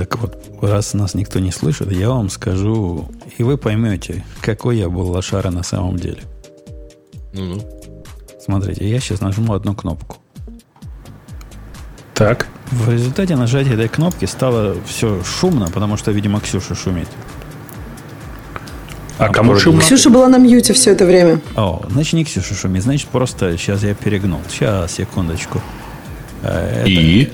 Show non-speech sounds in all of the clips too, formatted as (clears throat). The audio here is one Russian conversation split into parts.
Так вот, раз нас никто не слышит, я вам скажу, и вы поймете, какой я был лошара на самом деле. Ну-ну. Смотрите, я сейчас нажму одну кнопку. Так. В результате нажатия этой кнопки стало все шумно, потому что, видимо, Ксюша шумит. А кому шумно? Ксюша была на мьюте все это время. О, значит, не Ксюша шумит, значит, просто сейчас я перегнул. Сейчас, секундочку. Э, это- И?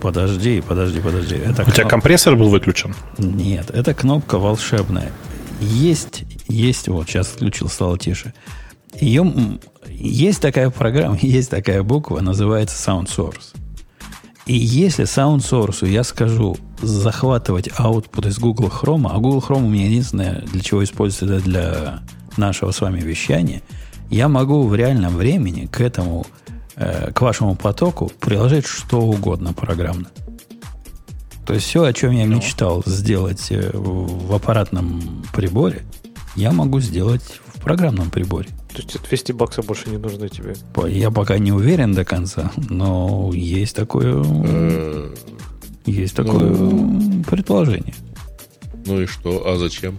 Подожди, подожди, подожди. Это У тебя кноп- компрессор был выключен? Нет, эта кнопка волшебная. Есть, есть, вот, сейчас включил, стало тише. Ее, есть такая программа, (laughs) есть такая буква, называется Sound Source. И если Sound Source я скажу захватывать output из Google Chrome, а Google Chrome у меня единственное, для чего используется это для нашего с вами вещания, я могу в реальном времени к этому, э, к вашему потоку приложить что угодно программно. То есть все, о чем я мечтал сделать э, в аппаратном приборе, я могу сделать в программном приборе. То есть 200 баксов больше не нужны тебе. Я пока не уверен до конца, но есть такое, Э, есть такое ну. предположение. Ну и что? А зачем?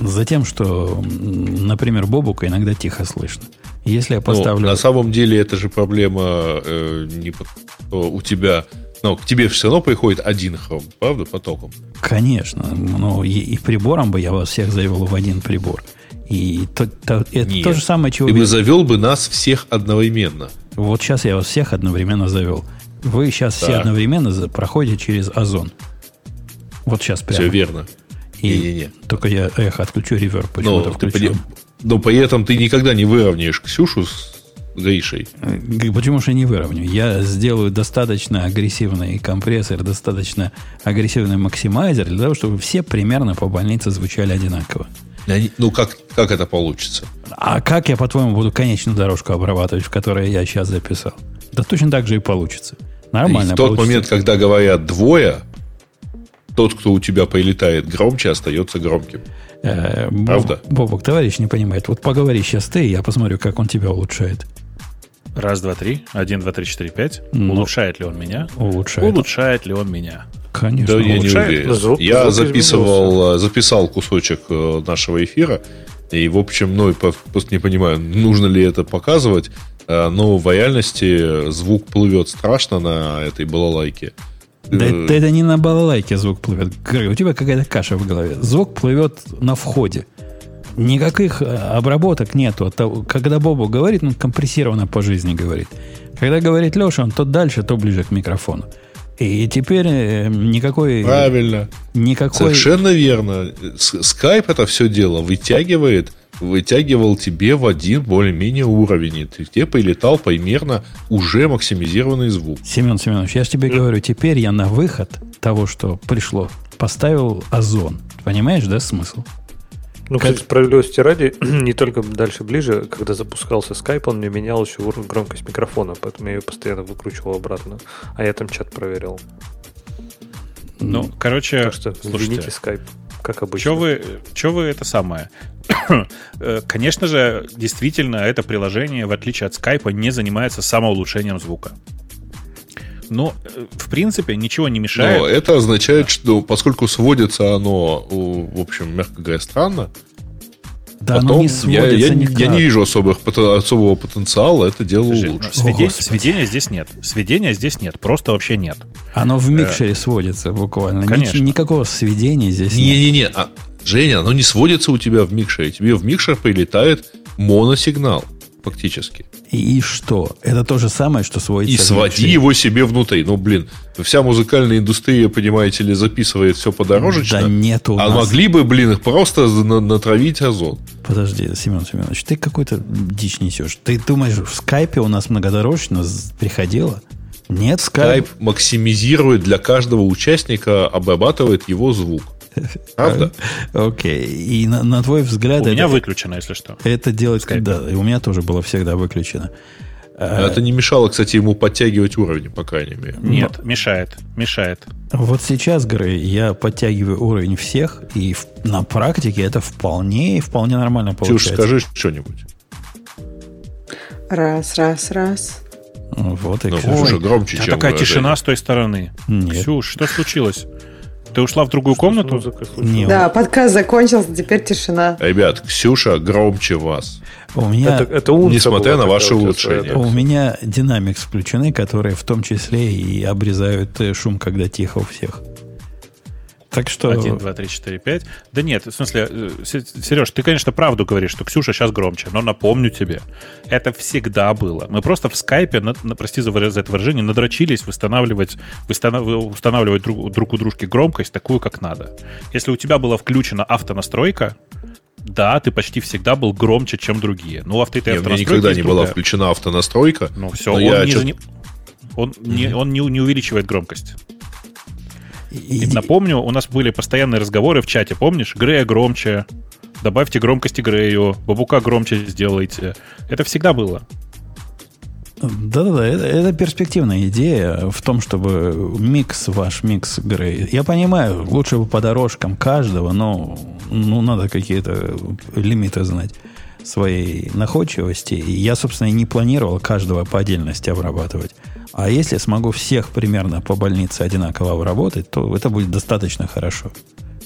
Затем, что, например, Бобука иногда тихо слышно. Если я Ну, поставлю... на самом деле это же проблема э, не что у тебя... Ну, к тебе все равно приходит один хром, правда, потоком? Конечно, но и, и прибором бы я вас всех завел в один прибор. И то, то- это Нет. то же самое, чего... Ты бы завел бы нас всех одновременно. Вот сейчас я вас всех одновременно завел. Вы сейчас все Так. одновременно проходите через озон. Вот сейчас прямо. Все верно. И Не-не-не. Только я эхо отключу, реверб Но, почему-то ты включил. Но при этом ты никогда не выровняешь Ксюшу с Гришей. Э, Почему же не выровню? Я сделаю достаточно агрессивный компрессор, достаточно агрессивный максимайзер для того, чтобы все примерно по больнице звучали одинаково. Они- Ну, как, как это получится? А как я, по-твоему, буду конечную дорожку обрабатывать, в которой я сейчас записал? Да точно так же и получится. Нормально И в тот получится. момент, когда говорят двое, тот, кто у тебя прилетает громче, остается громким. Э, Боб- Правда? Бобок, товарищ не понимает. Вот поговори сейчас ты, я посмотрю, как он тебя улучшает. Раз, два, три. Один, два, три, четыре, пять. Ну. Улучшает ли он меня? Улучшает. Улучшает ли он меня? Конечно. Да, я не улучшает? уверен. Звук- я звук записывал, э, записал кусочек э, нашего эфира, и, в общем, ну, просто не понимаю, нужно ли это показывать, э, но в реальности звук плывет страшно на этой балалайке. Да Э, это, это не на балалайке звук плывет. Грей, у тебя какая-то каша в голове. Звук плывет на входе. Никаких э, обработок нету. Того- Когда Бобу говорит, он компрессированно по жизни говорит. Когда говорит Леша, он то дальше, то ближе к микрофону. И теперь э, никакой... Правильно. Никакой... Совершенно верно. Скайп это все дело вытягивает, вытягивал тебе в один более-менее уровень. И ты тебе прилетал примерно уже максимизированный звук. Семен Семенович, я же тебе говорю, теперь я на выход того, что пришло, поставил озон. Понимаешь, да, смысл? Ну, Как- кстати, справедливости ради, (clears throat) не только дальше ближе, когда запускался скайп, он мне менял еще уровень громкость микрофона, поэтому я ее постоянно выкручивал обратно. А я там чат проверял. Ну, короче, Так что слушайте, скайп, как обычно. Что вы, чё вы это самое? Э, Конечно же, действительно, это приложение, в отличие от скайпа, не занимается самоулучшением звука. Но, э, в принципе, ничего не мешает. Но это означает, что поскольку сводится оно, в общем, мягко говоря, странно, Да, потом оно не я, сводится я- никак. я не вижу особых, особого потенциала это дело Слушай, ну, улучшить. сведения, Господи. сведения здесь нет. Сведения здесь нет. Просто вообще нет. Оно в микшере сводится буквально. Ни- Конечно. никакого сведения здесь нет. Не-не-не, а, Женя, оно не сводится у тебя в микшере. Тебе в микшер прилетает моносигнал, фактически. И, и что? Это то же самое, что сводится И своди его себе внутри. Ну, блин, вся музыкальная индустрия, понимаете ли, записывает все подорожечно. Да нет у а нас. могли бы, блин, их просто на- натравить озон. Подожди, Семен Семенович, ты какой-то дичь несешь. Ты думаешь, в скайпе у нас многодорожно приходило? Нет, скайп. Skype максимизирует для каждого участника, обрабатывает его звук. (laughs) Правда? Окей. И на, на твой взгляд, У меня это, выключено, если что. это делать... Skype. Да, и у меня тоже было всегда выключено. А, Это не мешало, кстати, ему подтягивать уровень, по крайней мере. Нет, мешает. Мешает. Вот сейчас, Грей, я подтягиваю уровень всех, и в- на практике это вполне, вполне нормально получается. скажи что-нибудь. Раз, раз, раз. Вот и Ну, Ксюша. уже громче, А чем такая тишина с той стороны. Нет. Ксюш, что случилось? Ты ушла в другую комнату? Музыка слышно. Не, Да, подкаст закончился, теперь тишина. Ребят, Ксюша громче вас. у меня... Это, это Несмотря на ваши улучшения. У меня динамикс включены, которые в том числе и обрезают э, шум, когда тихо у всех. Так что... 1, 2, 3, 4, 5. Да нет, в смысле, э, Се- Сереж, ты, конечно, правду говоришь, что Ксюша сейчас громче, но напомню тебе, это всегда было. Мы просто в скайпе, на- на- прости за, за это выражение, надрочились восстанавливать, восстанов- устанавливать друг, друг у дружки громкость такую, как надо. Если у тебя была включена автонастройка, да, ты почти всегда был громче, чем другие. Ну, авто, Не, у меня автонастройка никогда не была включена автонастройка. Ну, все, он, я не, чё- он, не, он не, не увеличивает громкость. И- напомню, у нас были постоянные разговоры в чате, помнишь? Грея громче, добавьте громкости Грею, Бабука громче сделайте. Это всегда было. Да-да-да, это, это перспективная идея в том, чтобы микс, ваш микс Грей. Я понимаю, лучше бы по дорожкам каждого, но ну, надо какие-то лимиты знать своей находчивости. И я, собственно, и не планировал каждого по отдельности обрабатывать. А если смогу всех примерно по больнице одинаково обработать, то это будет достаточно хорошо.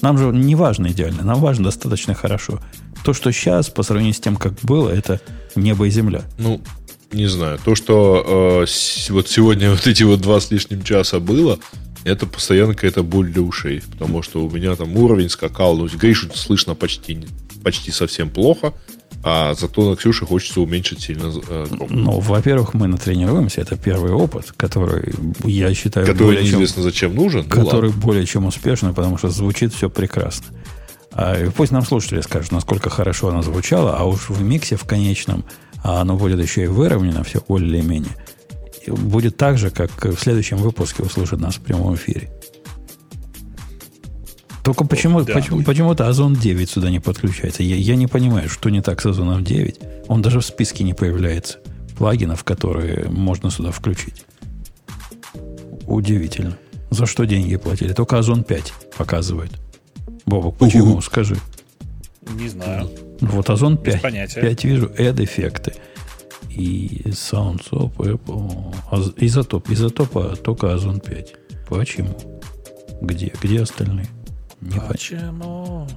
Нам же не важно идеально, нам важно достаточно хорошо. То, что сейчас, по сравнению с тем, как было, это небо и земля. Ну, не знаю. То, что э, вот сегодня (laughs) вот эти вот два с лишним часа было, это постоянно какая-то боль для ушей. Потому что у меня там уровень скакал. Ну, Гришу слышно почти, почти совсем плохо. А зато Ксюше хочется уменьшить сильно э, громкость. Ну, во-первых, мы натренируемся. Это первый опыт, который, я считаю, Который более чем, неизвестно зачем нужен. Ну, который ладно. более чем успешный, потому что звучит все прекрасно. А, и пусть нам слушатели скажут, насколько хорошо оно звучало, а уж в миксе в конечном а оно будет еще и выровнено, все более-менее. Будет так же, как в следующем выпуске услышат нас в прямом эфире. Только почему, да. почему, почему-то Озон 9 сюда не подключается. Я, я не понимаю, что не так с Озоном 9. Он даже в списке не появляется. Плагинов, которые можно сюда включить. Удивительно. За что деньги платили? Только Озон 5 показывает. Бобок, почему? Угу. Скажи. Не знаю. Вот Озон Без 5. понятия. 5 вижу, add эффекты. И SoundSop, Apple. Изотоп. Изотопа только Озон 5. Почему? Где? Где остальные? Непонятно. Почему?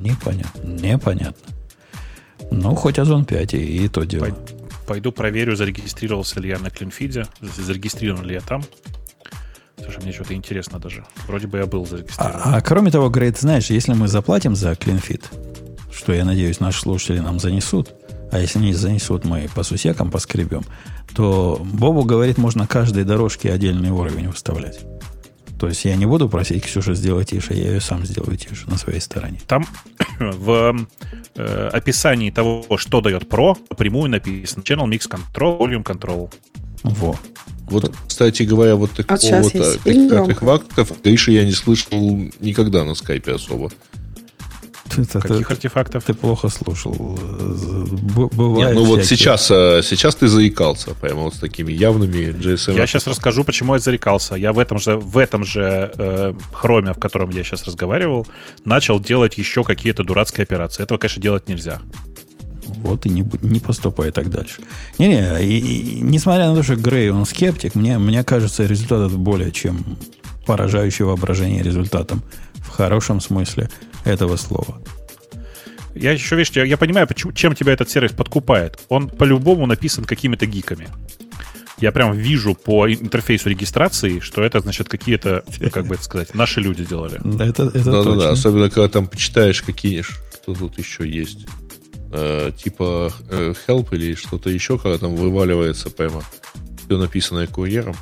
Непонятно. Непонятно. Ну, хоть Озон 5 и, и то дело. Пой- Пойду проверю, зарегистрировался ли я на Клинфиде, зарегистрирован ли я там. Слушай, мне что-то интересно даже. Вроде бы я был зарегистрирован. А, а кроме того, Грейт, знаешь, если мы заплатим за клинфит, что, я надеюсь, наши слушатели нам занесут, а если не занесут, мы по сусекам поскребем, то Бобу говорит, можно каждой дорожке отдельный уровень выставлять. То есть я не буду просить Ксюшу сделать тише, я ее сам сделаю тише на своей стороне. Там (clears throat) в э, описании того, что дает Pro, напрямую написано Channel Mix Control, Volume Control. Во. Вот, кстати говоря, вот такого вот фильм таких Гриша я не слышал никогда на скайпе особо. Каких ты- артефактов? ты плохо слушал. Бывает Нет, ну вот сейчас, а, сейчас ты заикался прямо вот с такими явными GSM. Я сейчас расскажу, почему я зарекался. Я в этом же, в этом же э, хроме, в котором я сейчас разговаривал, начал делать еще какие-то дурацкие операции. Этого, конечно, делать нельзя. Вот и не, не поступай так дальше. Не-не, и, и несмотря на то, что Грей, он скептик, мне, мне кажется, результат более чем поражающий воображение результатом в хорошем смысле этого слова. Я еще, видишь, я, я понимаю, почему, чем тебя этот сервис подкупает. Он по-любому написан какими-то гиками. Я прям вижу по интерфейсу регистрации, что это, значит, какие-то, ну, как бы это сказать, наши люди делали. Да, это, это Да-да-да, точно. особенно когда там почитаешь, какие, что тут еще есть. Э, типа э, help или что-то еще, когда там вываливается прямо все написанное курьером.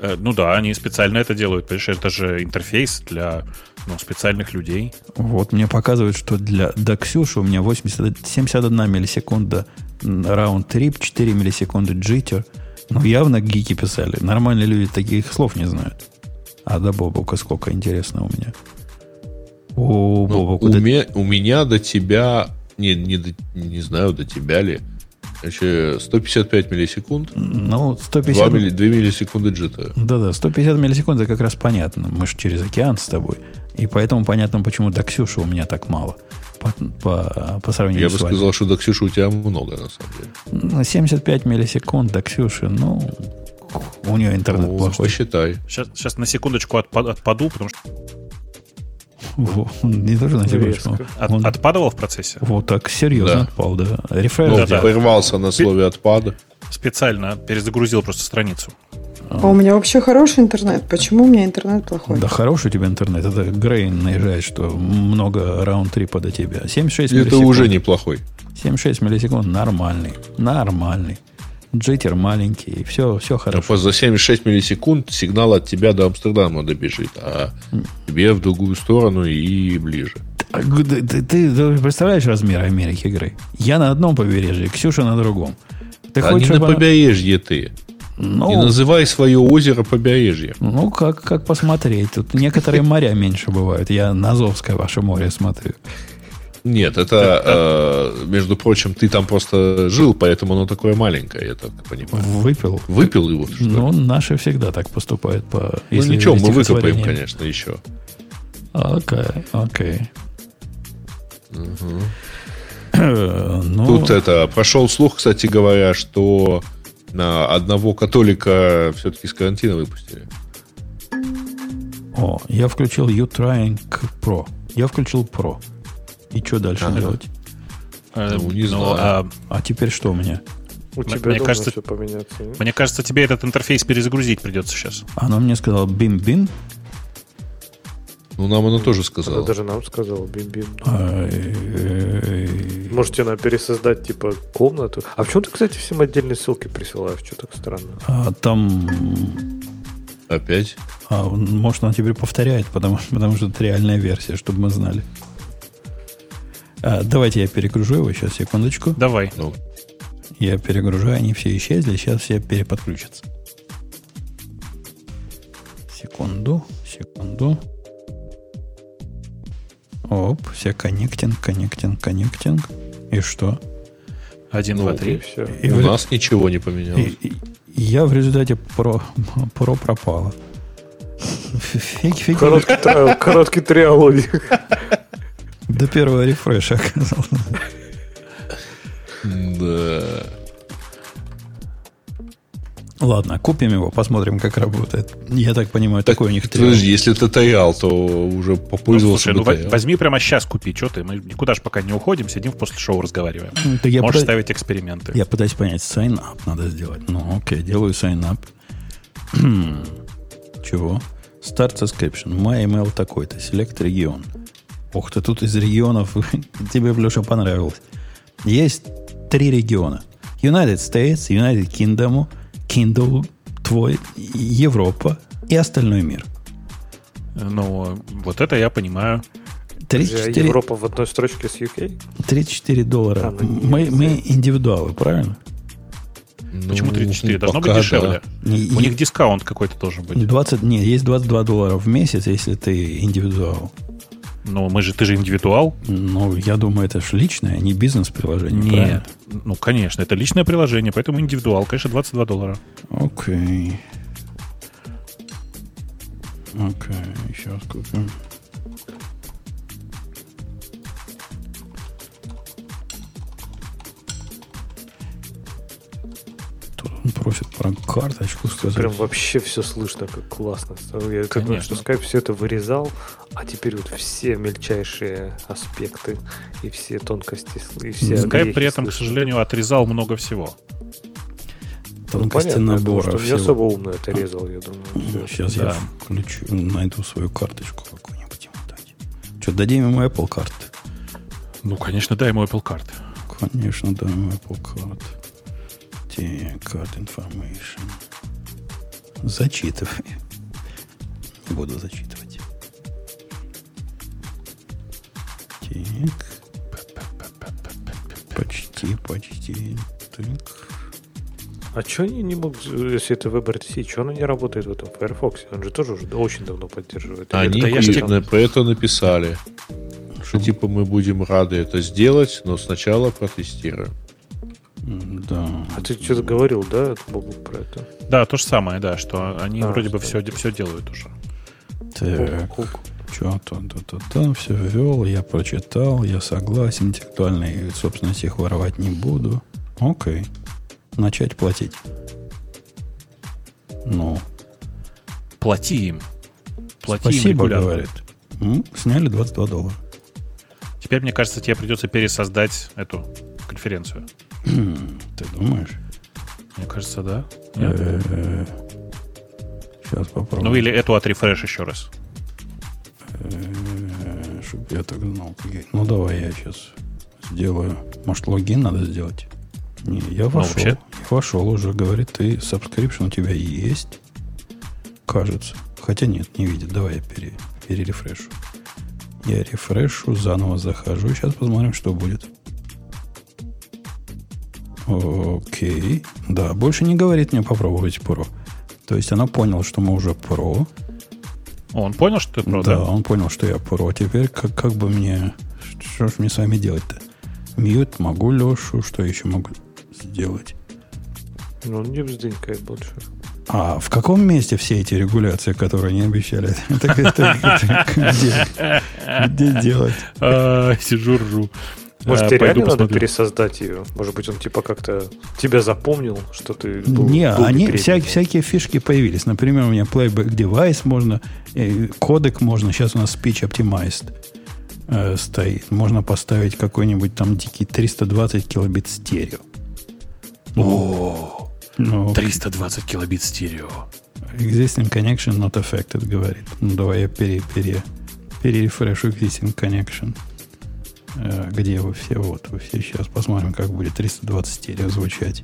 Э, ну да, они специально это делают. Понимаешь, это же интерфейс для ну, специальных людей. Вот мне показывают, что для до Ксюши у меня 80, 71 миллисекунда раунд-трип, 4 миллисекунды джиттер. Ну, явно гики писали. Нормальные люди таких слов не знают. А до Бобука сколько интересно у меня. О, Ну, Бобуку, у, ме- у меня до тебя, не, не, до- не знаю, до тебя ли, Значит, 155 миллисекунд, Ну, 2, 150... милли, 2 миллисекунды джиттера. Да-да, 150 миллисекунд это как раз понятно. Мы же через океан с тобой. И поэтому понятно, почему до Ксюши у меня так мало. По, по, по сравнению Я бы с вами. сказал, что до Ксюши у тебя много, на самом деле. Ну, 75 миллисекунд до Ксюши, ну, у нее интернет Ну, плохой. посчитай. Сейчас, сейчас на секундочку отпа- отпаду, потому что Во, не тоже на секундочку. Резко. от- Он отпадывал в процессе. вот так серьезно Да. отпал, да. Рефреш Ну, да. прервался на слове отпада. Специально перезагрузил просто страницу. А у меня вообще хороший интернет. Почему у меня интернет плохой? Да хороший у тебя интернет. Это Грей наезжает, что много раунд-трипа до тебя. 76 Это миллисекунд. уже неплохой. 76 миллисекунд нормальный. Нормальный. Джиттер маленький. Все, все хорошо. по- За 76 миллисекунд сигнал от тебя до Амстердама добежит, а тебе в другую сторону и ближе. Ты, ты- ты представляешь размер Америки, Грей? Я на одном побережье, Ксюша на другом. Ты а не хочешь, на чтобы она- побережье ты. Ну, Не называй свое озеро побережье. ну как, как посмотреть? Тут некоторые моря меньше бывают. Я на Азовское ваше море смотрю. Нет, это, э, между прочим, ты там просто жил, поэтому оно такое маленькое, я так понимаю. Выпил. Выпил его, что? Ну, наши всегда так поступают. По, Ну если ничего, мы выкопаем, конечно, еще. Окей, окей. Э, Ну, Тут это прошел слух, кстати говоря, что на одного католика все-таки с карантина выпустили. о, я включил U-Trying Pro. Я включил Pro. И что дальше Ага. делать? Э, Ну, не знаю. а, А теперь что у меня? У Мне- тебя мне кажется- все поменяться. мне кажется, тебе этот интерфейс перезагрузить придется сейчас. Оно мне сказало бим-бим. Ну, нам оно тоже Она сказала. даже нам сказала, бим-бим. Можете нам пересоздать, типа, комнату. А почему ты, кстати, всем отдельные ссылки присылаешь? Что так странно? а Там Опять? А, может, она теперь повторяет, потому, потому что это реальная версия, чтобы мы знали. А, давайте я перегружу его сейчас, секундочку. Давай. Ну, Я перегружаю, они все исчезли, сейчас все переподключатся. Секунду, секунду. Оп, все коннектинг, коннектинг, коннектинг. И что? Один, Ну, два, И три. все. И, у в- нас ничего не поменялось. и- и- и я в результате про, про пропала. Фиг, фиг, Короткий, трайл, короткий триалоги. до первого рефреша оказался. Да. Ладно, купим его, посмотрим, как работает. Я так понимаю, такой у них триал. Подожди, если это Таял, то уже Ну, попользовался слушай, бы ну, во- Таял. возьми прямо сейчас купи, что ты? Мы никуда же пока не уходим, сидим после шоу разговариваем. Ну, так я, Можешь пыта- ставить эксперименты. я пытаюсь понять, sign up надо сделать. Ну, окей, делаю sign up. (clears throat) Чего? Start subscription. My email такой-то. Select регион. Ух ты, тут из регионов (laughs) тебе, Леша, понравилось. Есть три региона. United States, United Kingdom, Kindle твой, Европа и остальной мир. Ну, вот это я понимаю. 34, Европа в одной строчке с UK? 34 доллара. А, ну, мы, мы индивидуалы, правильно? Ну, Почему 34? Должно пока быть дешевле. И- У и- них дискаунт какой-то должен быть. 20, нет, есть 22 доллара в месяц, если ты индивидуал. Но мы же, ты же индивидуал. Ну, я думаю, это же личное, а не бизнес-приложение. правильно? Нет. Ну, конечно, это личное приложение, поэтому индивидуал, конечно, 22 доллара. Окей. Окей, сейчас купим. Просит про карточку сказать. Прям вообще все слышно, как классно. Я как думаю, что Конечно. Skype все это вырезал, а теперь вот все мельчайшие аспекты и все тонкости, и все Skype огрехи при этом, к слышно. сожалению, отрезал много всего. Ну, Тонкости понятно, я думаю, набора. что не особо умно это резал, я думаю. всё. Сейчас Да. я включу, найду свою карточку какую-нибудь ему дать. Что, дадим ему Apple карты? Ну, конечно, дай ему Apple Card. Конечно, да, Apple Card. Так, Card Information. Зачитывай. Буду зачитывать. Так. Почти, почти. Так. А что они не могут, если это WebRTC, что оно не работает в этом Firefox? Он же тоже уже очень давно поддерживает. Они ж на- про это написали. Что типа мы будем рады это сделать, но сначала протестируем. Да. А ты что-то говорил, да, Бобук, про это? Да, то же самое, да, что они А, вроде бы все, все делают уже. Так, что то то то то все ввел, я прочитал, я согласен, интеллектуальной собственности их воровать не буду. Окей. Начать платить. Ну, Плати им. Плати им спасибо, регулярно. говорит. М, сняли 22 доллара. Теперь, мне кажется, тебе придется пересоздать эту конференцию. Ты думаешь? Мне кажется, да. Сейчас попробую. Ну или эту отрефреш еще раз. Чтобы я так знал. Ну, давай я сейчас сделаю. Может, логин надо сделать? Не, я вошел. вообще- Я вошел уже, говорит, ты subscription у тебя есть. Кажется. Хотя нет, не видит. Давай я пере, перерефрешу. Я рефрешу, заново захожу. Сейчас посмотрим, что будет. Окей. Да, больше не говорит мне попробовать про. То есть она поняла, что мы уже про. Он понял, что ты про, да, да? он понял, что я про. Теперь как, как бы мне... Что ж мне с вами делать-то? Мьют, могу Лешу, что еще могу сделать? Ну, он не вздынькает больше. А в каком месте все эти регуляции, которые они обещали? (laughs) Где делать? (laughs) А, Сижу, ржу. Может, тебе реально надо посмотрю. пересоздать ее? Может быть, он типа как-то тебя запомнил, что ты был, Не, был они, вся- всякие фишки появились. Например, у меня playback device можно, э, кодек можно. Сейчас у нас speech optimized э, стоит. Можно поставить какой-нибудь там дикий 320 килобит стерео. О, Ну, 320 килобит стерео. Existing connection not affected, говорит. Ну, давай я пере, пере, перерефрешу existing connection. Э, Где вы все? Вот вы все. Сейчас посмотрим, как будет 320 стерео звучать.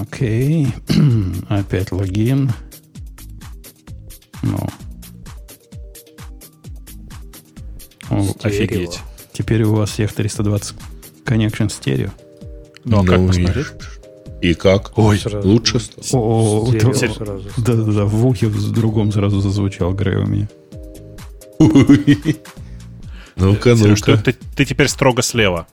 Окей. (clears throat) Опять логин. Ну. О, Стерео. Офигеть. теперь у вас всех 320 connection стерео. Ну, а как и- посмотреть? И как? Ой, Сразу. Лучше стало? О, Стерео да- сразу. да, да, да, в ухе в другом сразу зазвучал Грей у меня. Ну-ка, ну-ка. ты- ты теперь строго слева.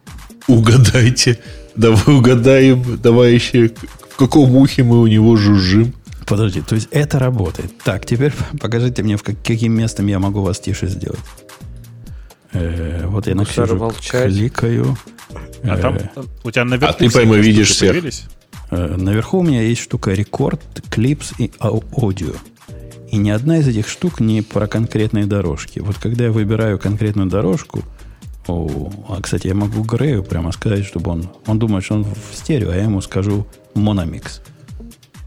Угадайте. Давай угадаем, давай еще, в каком ухе мы у него жужжим. Подожди, то есть это работает. Так, теперь (laughs) покажите мне, в как- каким местом я могу вас тише сделать. Э, вот я на молчать. кликаю. А Э, там у тебя наверху А ты, пойми, видишь всех. э, наверху у меня есть штука рекорд, клипс и ау- аудио. И ни одна из этих штук не про конкретные дорожки. Вот когда я выбираю конкретную дорожку, о, а, кстати, я могу Грею прямо сказать, чтобы он... Он думает, что он в стерео, а я ему скажу мономикс.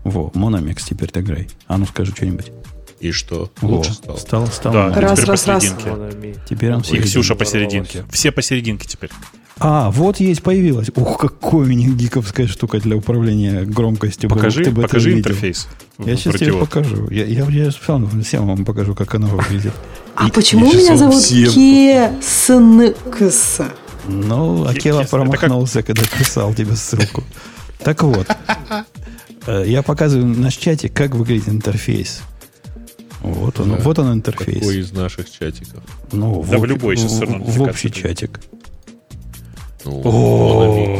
Во, мономикс теперь ты Грей. А ну скажи что-нибудь. И что? Во, Лучше стало? Стал, стал Да. Раз, теперь раз, раз. Теперь он И серединке. Ксюша посерединке. Все посерединке теперь. А, вот есть, появилась. Ух, какой у них гиковская штука для управления громкостью. Покажи, Ты бы покажи интерфейс. Я сейчас тебе покажу. Я, я, я всем, всем вам покажу, как оно выглядит. А И- почему меня зовут всем Кеснкс? Ну, Акела промахнулся, когда писал тебе ссылку. Так вот, э, я показываю наш чатик, как выглядит интерфейс. Вот он, Да. вот он интерфейс. Какой из наших чатиков? Ну, Да в любой сейчас в, в общий чатик. Ну.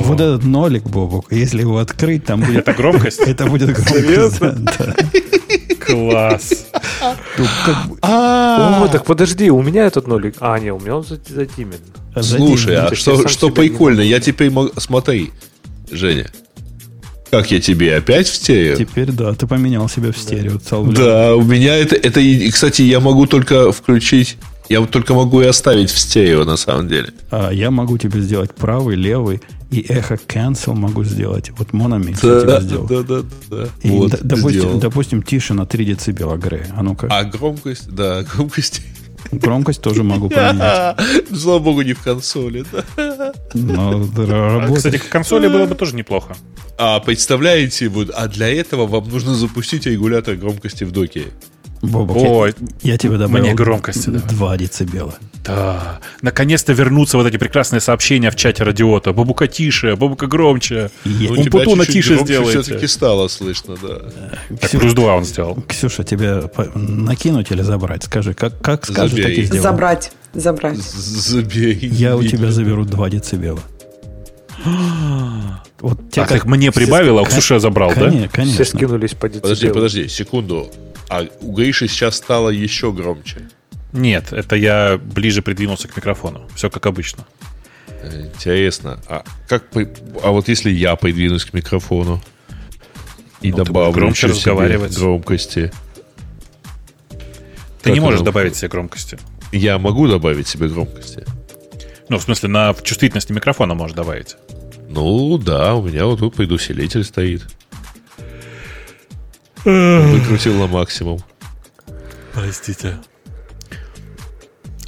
Вот этот нолик, Бобок, если его открыть, там будет... Это громкость? Это будет громкость. Класс. Ну, бы- О, так подожди, у меня этот нолик. А, не, у меня он за- задимен. Слушай, а что, прикольно, я теперь могу... Смотри, Женя, как я тебе опять в стерео? Теперь да, ты поменял себя в стерео. Да, у меня это, это, кстати, я могу только включить, я вот только могу и оставить в стерео, на самом деле. А я могу тебе сделать правый, левый и эхо cancel могу сделать. Вот мономикс я тебе Да, сделал. да, да, да. И, Вот, д- допустим, сделал. допустим, тише на 3 децибела, Грей. А ну-ка, А громкость, да, (laughs) громкость. громкость тоже могу поменять. (laughs) Слава богу, не в консоли, да. Но А. Кстати, к консоли было бы тоже неплохо. А представляете, вот, а для этого вам нужно запустить регулятор громкости в докере. Бобок, Ой, я, я тебе добавил мне громкости, да. 2 децибела. Да. Наконец-то вернутся вот эти прекрасные сообщения в чате радиота. Бабука тише, бабука громче. Я- Ну, Он тебя Путуна тише сделайте. все-таки стало слышно, да. Так, Ксю- плюс два он сделал. Ксюша, тебе накинуть или забрать? Скажи, как, как скажешь, Забей. так и сделаю. Забрать. Забрать. Забей. Я у тебя заберу 2 децибела. Вот те А как- их мне все- прибавил, а я забрал, да? Конечно, конечно. Все скинулись по Подожди, децибелу. подожди, секунду. А у Гриши сейчас стало еще громче. Нет, это я ближе придвинулся к микрофону. Все как обычно. Интересно. А, как а вот если я придвинусь к микрофону и Ну, добавлю громче еще себе разговаривать. громкости, Ты Как не можешь оно? добавить себе громкости. я могу добавить себе громкости? Ну, в смысле, на чувствительности микрофона можешь добавить. Ну да, у меня вот тут предусилитель стоит. Выкрутил на максимум. Простите.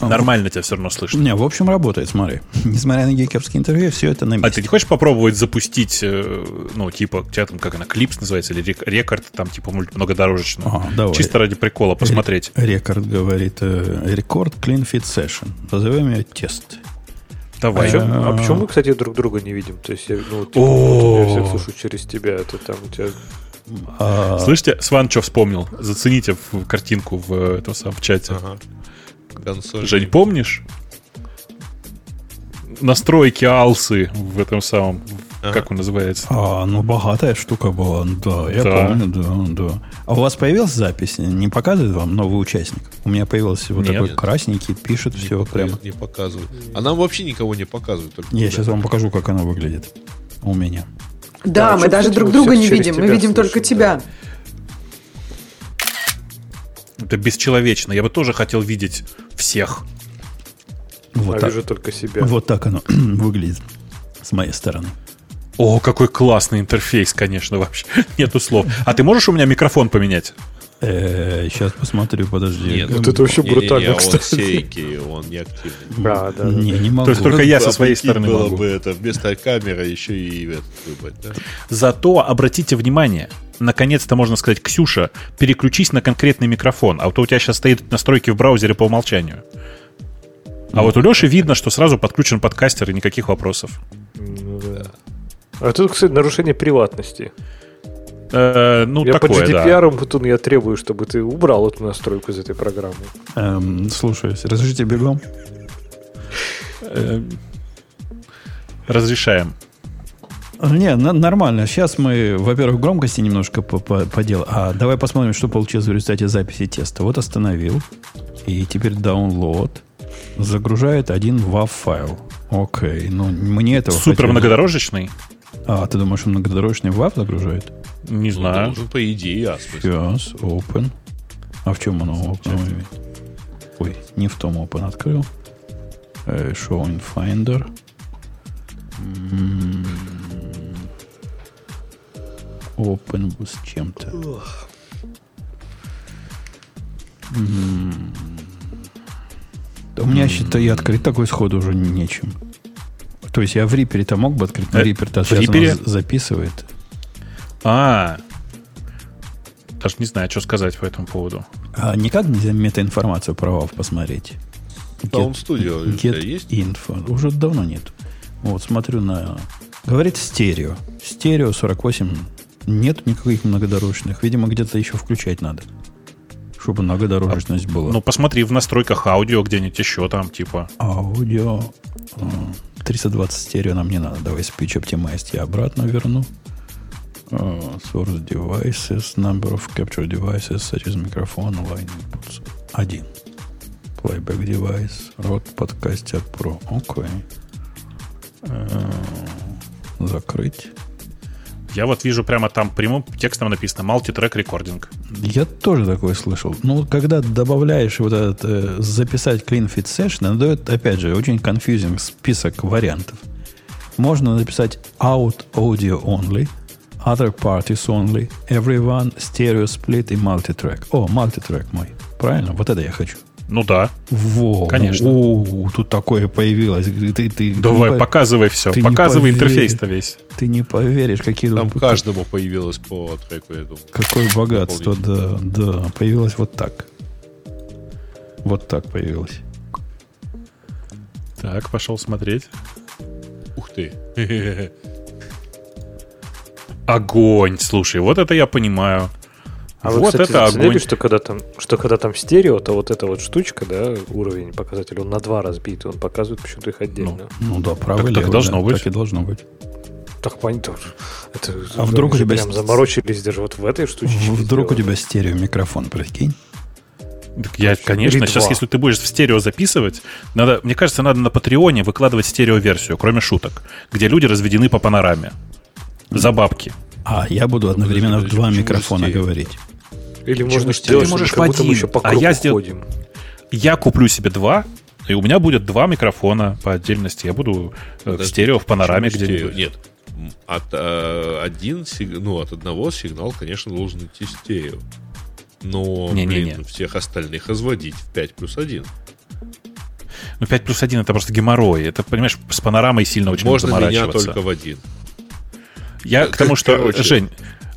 А, Нормально тебя все равно слышно. Не, в общем, работает, смотри. (laughs) Несмотря на гиковские интервью, все это на А месте. ты не хочешь попробовать запустить, э, ну, типа, у тебя там, как она, клипс называется, или рек- рекорд, там, типа, мульт- многодорожечный? Ага, давай. Чисто ради прикола посмотреть. Рекорд говорит, э, рекорд Clean Fit Session. Назовем ее тест. А, Давай. чё- а А. почему мы, кстати, друг друга не видим? То есть, я, ну, типа, вот я всех слышу через тебя, это там у тебя... А, Слышите, Сван что вспомнил? Зацените в картинку в, этом самом, в чате. Ага. Консоль. Жень, помнишь? Настройки алсы в этом самом, Ага. как он называется? а, ну, богатая штука была. Да, я Да. помню, да, да. А у вас появилась запись? Не показывает вам новый участник? У меня появился вот Нет. такой красненький, пишет Не все пока- прямо. Не показывают. А нам вообще никого не показывают. только Я сейчас вам покажу, как оно выглядит у меня. Да, Да, мы даже кстати, друг мы друга не видим. Мы видим только слышим, тебя. Это бесчеловечно. Я бы тоже хотел видеть всех. Вот а так. вижу только себя. Вот так оно (clears throat) выглядит с моей стороны. О, какой классный интерфейс, конечно, вообще. (laughs) Нету слов. А ты можешь у меня микрофон поменять? Сейчас посмотрю, подожди. Нет, Вот это вообще брутально, он кстати. сейки, он не активный. Да, да. Не, не могу. То есть только я со А своей стороны было могу. бы это вместо камеры еще и этот выбрать, да? Зато обратите внимание, наконец-то можно сказать, Ксюша, переключись на конкретный микрофон, а то у тебя сейчас стоит настройки в браузере по умолчанию. А вот у Леши видно, что сразу подключен подкастер и никаких вопросов. Ну, да. А тут, кстати, нарушение приватности. Э, ну, я такое, по да. GDPR Путун, я требую, чтобы ты убрал эту настройку из этой программы. Эм, слушаюсь. Разрешите бегом? Э, Разрешаем. Не, нормально. Сейчас мы, во-первых, громкости немножко по-. А давай посмотрим, что получилось в результате записи теста. Вот остановил. И теперь download. Загружает один WAV файл. Окей. Ну, мне этого Супер хотелось. многодорожечный? А, ты думаешь, он многодорожный WAV загружает? Не Ну, знаю. должен, по идее, а, в смысле. Сейчас, open. А в чем оно open? Ой, не в том open открыл. Э, Show in Finder. М, Open с чем-то. М. Да У меня, считай, открыть такой сходу уже нечем. То есть я в Рипере-то мог бы открыть, но Э, Рипер-то сейчас за- записывает. А, даже не знаю, что сказать по этому поводу. А никак нельзя метаинформацию про WAV посмотреть? У тебя Get есть? info. Уже давно нет. Вот, смотрю на... Говорит стерео. Стерео 48. Нет никаких многодорожных. Видимо, где-то еще включать надо. Чтобы многодорожность была. Ну, посмотри в настройках аудио где-нибудь еще там, типа. Аудио. А, 320 стерео нам не надо. Давай Speech Optimized я обратно верну. А, Source devices, number of capture devices, such as microphone, line inputs. Один. Playback device, Rode Podcaster Pro. Окей. А, Закрыть. Я вот вижу прямо там прямым текстом написано multi-track recording. Я тоже такое слышал. Ну, когда добавляешь вот этот э, записать clean fit session, она дает, опять же, очень confusing список вариантов. Можно написать out audio only, other parties only, everyone, stereo split и multitrack. О, multitrack мой. Правильно? Вот это я хочу. Ну да. Во, Конечно. О, тут такое появилось. Ты, ты, Давай, по- показывай все. ты Показывай интерфейс-то весь. ты не поверишь, какие Там тут- каждому появилось по треку, я думаю. Какое богатство, да, да. Появилось вот так. Вот так появилось. Так, пошел смотреть. Ух ты. (laughs) Огонь, слушай, вот это я понимаю. А вы, Вот кстати, это огонь. что когда там, что когда там стерео, то вот эта вот штучка, да, уровень показателя, он на два разбит, он показывает почему-то их отдельно. Ну да, право Так- так должно да, быть. Так и должно быть. Так понятно. Это, А вдруг у тебя прям заморочились даже вот в этой штучке. Вдруг у тебя стерео микрофон, прикинь. Так я, конечно, Или сейчас, два. если ты будешь в стерео записывать, надо, мне кажется, надо на Патреоне выкладывать стерео-версию, кроме шуток, где люди разведены по панораме. За бабки. А, я буду одновременно в два микрофона говорить. Или можно стерео? сделать, Ты можешь как в один, еще по а я сдел- ходим. Я куплю себе два, и у меня будет два микрофона по отдельности. Я буду э, в Подожди, стерео, в панораме где-нибудь. Нет. От, э, один, ну, от одного сигнал, конечно, должен идти стерео. Но, Не-не-не. блин, всех остальных разводить в 5 плюс 1. Ну, 5 плюс 1 это просто геморрой. Это, понимаешь, с панорамой сильно очень Можно меня только в один. Я к тому, что, Короче. Жень,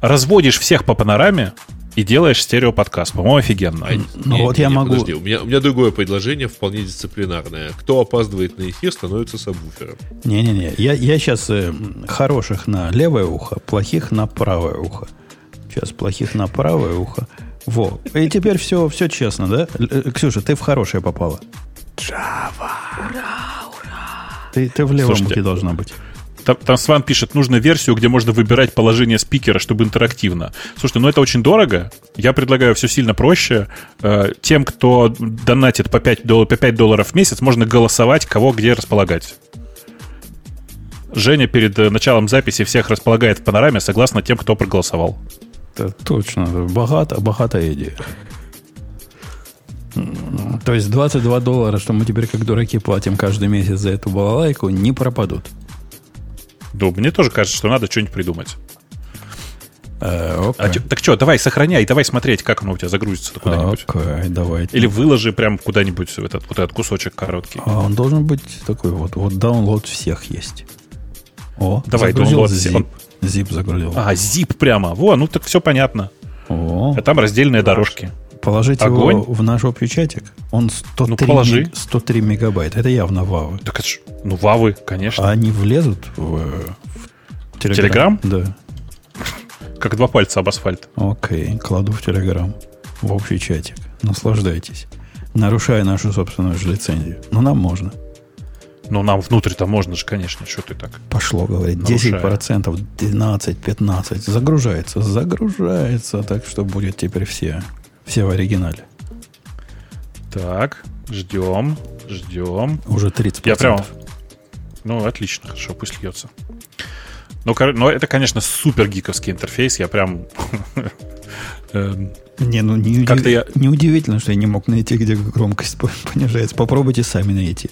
разводишь всех по панораме и делаешь стерео-подкаст. По-моему, офигенно. А, Ну, вот я могу- Подожди, у меня, у меня другое предложение, вполне дисциплинарное. Кто опаздывает на эфир, становится сабвуфером. Не-не-не, я, я сейчас хороших на левое ухо, плохих на правое ухо. Сейчас плохих на правое ухо. Во. И теперь все, все честно, да? Э, Ксюша, ты в хорошее попала. Ты, ты в левом Слушайте, ухе должна быть. Там, там Сван пишет, нужно версию, где можно выбирать положение спикера, чтобы интерактивно. Слушайте, ну это очень дорого. Я предлагаю все сильно проще. Э, Тем, кто донатит по 5, дол- по 5 долларов в месяц, можно голосовать, кого где располагать. Женя перед э, началом записи всех располагает в панораме, согласно тем, кто проголосовал. Это точно. Богато, богатая идея. То есть 22 доллара, что мы теперь как дураки платим каждый месяц за эту балалайку, не пропадут. Ну, мне тоже кажется, что надо что-нибудь придумать. Э, А окей. чё- так что, давай, сохраняй, давай смотреть, как оно у тебя загрузится куда-нибудь. Окей, давайте. Или выложи прям куда-нибудь этот, вот этот кусочек короткий. А он должен быть такой вот. Вот download всех есть. О, Давай, download zip. Zip загрузил. А, zip прямо. Во, ну так все понятно. О, А там раздельные дорожки. Положить огонь. его в наш общий чатик. Он 103, Ну, положи. мег- 103 мегабайта. Это явно вавы. Так это ж, ну, вавы, конечно. А они влезут в, в Телеграм? Да. Как два пальца об асфальт. Окей, кладу в Телеграм. В общий чатик. Наслаждайтесь. Нарушая нашу собственную же лицензию. Но нам можно. Ну, нам внутрь-то можно же, конечно. Что ты так? Пошло, говорит, Нарушая. 10%, 12, 15. Загружается, загружается. Так что будет теперь все, все в оригинале. Так, ждем, ждем. Уже 30%. Я прям... Ну, отлично, хорошо, пусть льется. Ну, но это, конечно, супер гиковский интерфейс. Я прям... (laughs) эм, Не, ну не Как-то я- неудивительно, что я не мог найти, где громкость по- понижается. Попробуйте сами найти.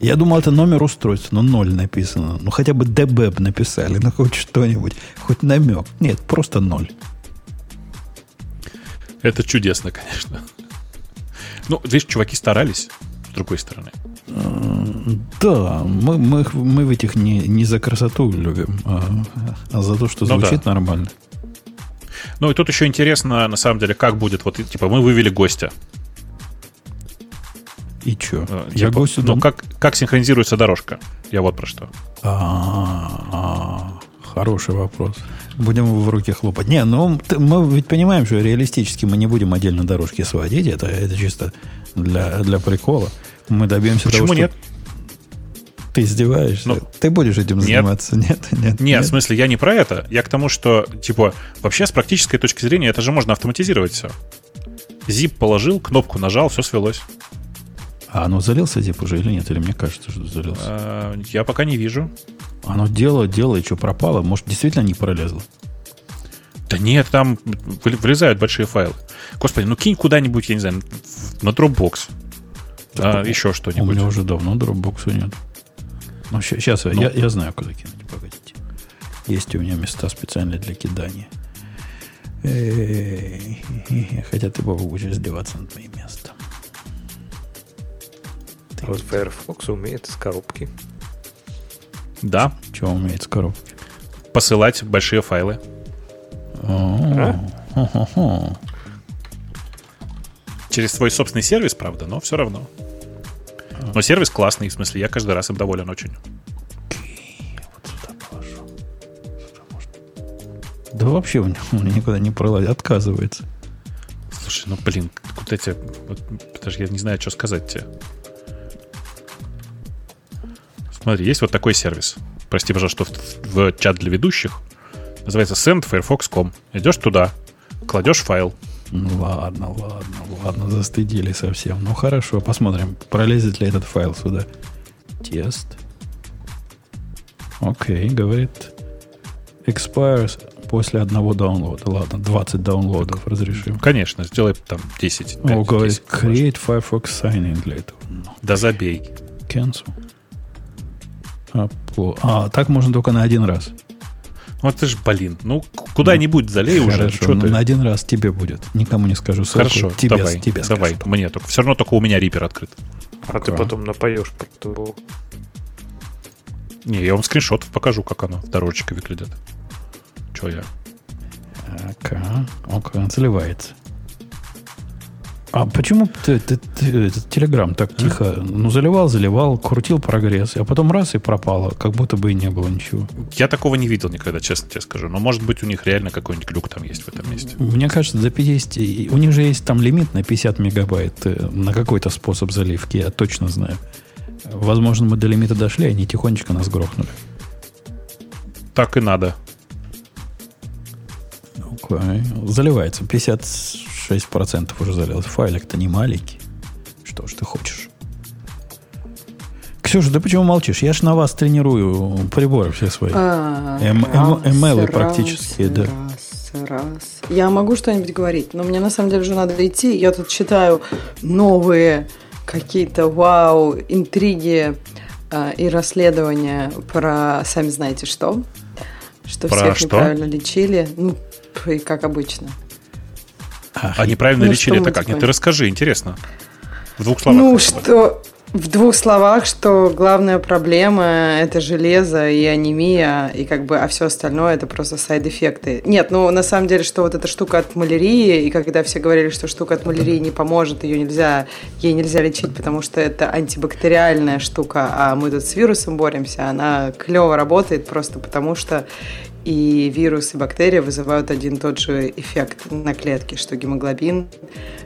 Я думал, это номер устройства, но ноль написано. Ну, хотя бы DBEB написали, ну, хоть что-нибудь, хоть намек. Нет, просто ноль. Это чудесно, конечно. Ну, видишь, чуваки старались, с другой стороны. Да, мы, мы, мы в этих не, не за красоту любим, а, а за то, что Ну звучит да. нормально. Ну, и тут еще интересно, на самом деле, как будет, вот, типа, мы вывели гостя. И что? Э, Я типа, гостю Ну, как, как синхронизируется дорожка? Я вот про что. А, а, хороший вопрос. Будем в руки хлопать. Не, ну мы ведь понимаем, что реалистически мы не будем отдельно дорожки сводить. Это, это чисто для, для прикола. Мы добьемся Почему того, что нет? ты издеваешься. Ну, ты будешь этим нет. заниматься? Нет, нет. Нет, в смысле, я не про это. Я к тому, что, типа, вообще с практической точки зрения это же можно автоматизировать все. Zip положил, кнопку нажал, все свелось. А оно залился зип уже или нет? Или мне кажется, что залился? Э, Я пока не вижу. Оно дело, дело, и что пропало? Может, действительно не пролезло? Да нет, там вы- вылезают большие файлы. Господи, ну кинь куда-нибудь, я не знаю, на Dropbox. А, еще У что-нибудь. меня уже давно дропбокса нет. Ну, сейчас я, я знаю, куда кинуть. Погодите. Есть у меня места специальные для кидания. Хотя ты, Бог, будешь издеваться над моим местом. А Вот Firefox умеет из коробки. Да, Что умеет с коробки? посылать большие файлы. Хо-хо-хо. Через свой собственный сервис, правда, но все равно. Но сервис классный, в смысле, я каждый раз им доволен очень. Вот сюда положу. Сюда можно. Да вообще у него, у него никуда не пролазит, отказывается. Слушай, ну блин, куда тебе... Вот, даже я не знаю, что сказать тебе. Смотри, есть вот такой сервис. Прости, пожалуйста, что в, в чат для ведущих. Называется sendfirefox.com. Идешь туда, кладешь файл. Ну ладно, ладно, ладно, застыдили совсем. Ну хорошо, посмотрим, пролезет ли этот файл сюда. Тест. Окей, говорит. Expires после одного даунлода. Ладно, 20 даунлодов разрешим. Конечно, сделай там 10. 5, О, говорит, 10, create Firefox signing для этого. Ну, Да забей. cancel. Upload. А, так можно только на один раз. Вот ты ж, блин, ну куда-нибудь залей уже. Хорошо, Чё ну, ты? на один раз тебе будет. Никому не скажу ссылку. Хорошо, тебе, давай, тебе давай, скажу. мне только. Все равно только у меня рипер открыт. А ты Ага. потом напоешь про то, Не, я вам скриншот покажу, как оно, дорожечка выглядит. Че я? Ага, окей, заливается. А почему ты, ты, ты- этот Телеграм так тихо, ну, заливал, заливал, крутил прогресс, а потом раз и пропало, как будто бы и не было ничего. Я такого не видел никогда, честно тебе скажу. Но может быть у них реально какой-нибудь глюк там есть в этом месте. Мне кажется, за 50, и- у них же есть там лимит на 50 мегабайт э, на какой-то способ заливки, я точно знаю. Возможно, мы до лимита дошли, они тихонечко нас грохнули. Так и надо. Окей. Заливается. 56% уже залилось. Файлик-то не маленький. Что ж ты хочешь? Ксюша, ты почему молчишь? Я ж на вас тренирую приборы все свои. А, Эм- эм- раз, ML раз, практически, да. Раз, раз. Я могу что-нибудь говорить, но мне на самом деле уже надо идти. Я тут читаю новые какие-то вау, интриги а, и расследования про сами знаете что. Что Про всех что? неправильно лечили. Ну, и как обычно. Ах, А неправильно Ну, лечили это как? Нет, ты расскажи, интересно. В двух словах. Ну, что в двух словах, что главная проблема это железо и анемия, и как бы, а все остальное это просто сайд-эффекты. Нет, ну на самом деле, что вот эта штука от малярии, и когда все говорили, что штука от малярии не поможет, ее нельзя, ей нельзя лечить, потому что это антибактериальная штука, а мы тут с вирусом боремся, она клево работает просто потому что и вирус, и бактерии вызывают один и тот же эффект на клетке, что гемоглобин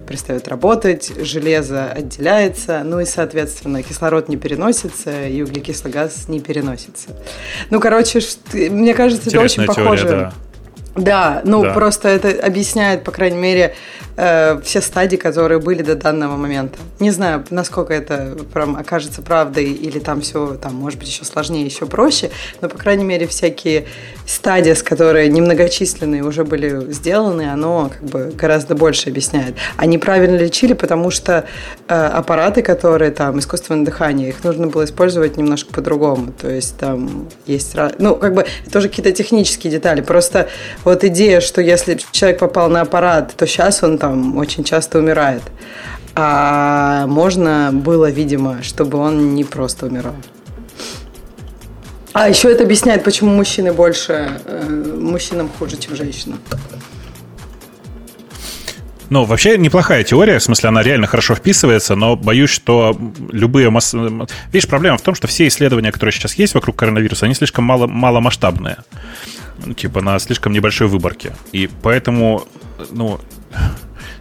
перестает работать, железо отделяется, ну и, соответственно, кислород не переносится, и углекислый газ не переносится. Ну, короче, мне кажется, Интересная это очень теория, похоже. да. Да, ну Да. просто это объясняет, по крайней мере, э, все стадии, которые были до данного момента. Не знаю, насколько это прям окажется правдой, или там все, там, может быть, еще сложнее, еще проще, но, по крайней мере, всякие стадии, с которые немногочисленные уже были сделаны, оно как бы гораздо больше объясняет. Они правильно лечили, потому что э, аппараты, которые там, искусственное дыхание, их нужно было использовать немножко по-другому. То есть там есть... Ну, как бы, тоже какие-то технические детали. Просто вот идея, что если человек попал на аппарат, то сейчас он там очень часто умирает. А можно было, видимо, чтобы он не просто умирал. А еще это объясняет, почему мужчины больше, э, мужчинам хуже, чем женщинам. Ну, вообще неплохая теория, в смысле, она реально хорошо вписывается, но боюсь, что любые... Масс... Видишь, проблема в том, что все исследования, которые сейчас есть вокруг коронавируса, они слишком мало, маломасштабные. Ну, типа на слишком небольшой выборке. И поэтому, ну,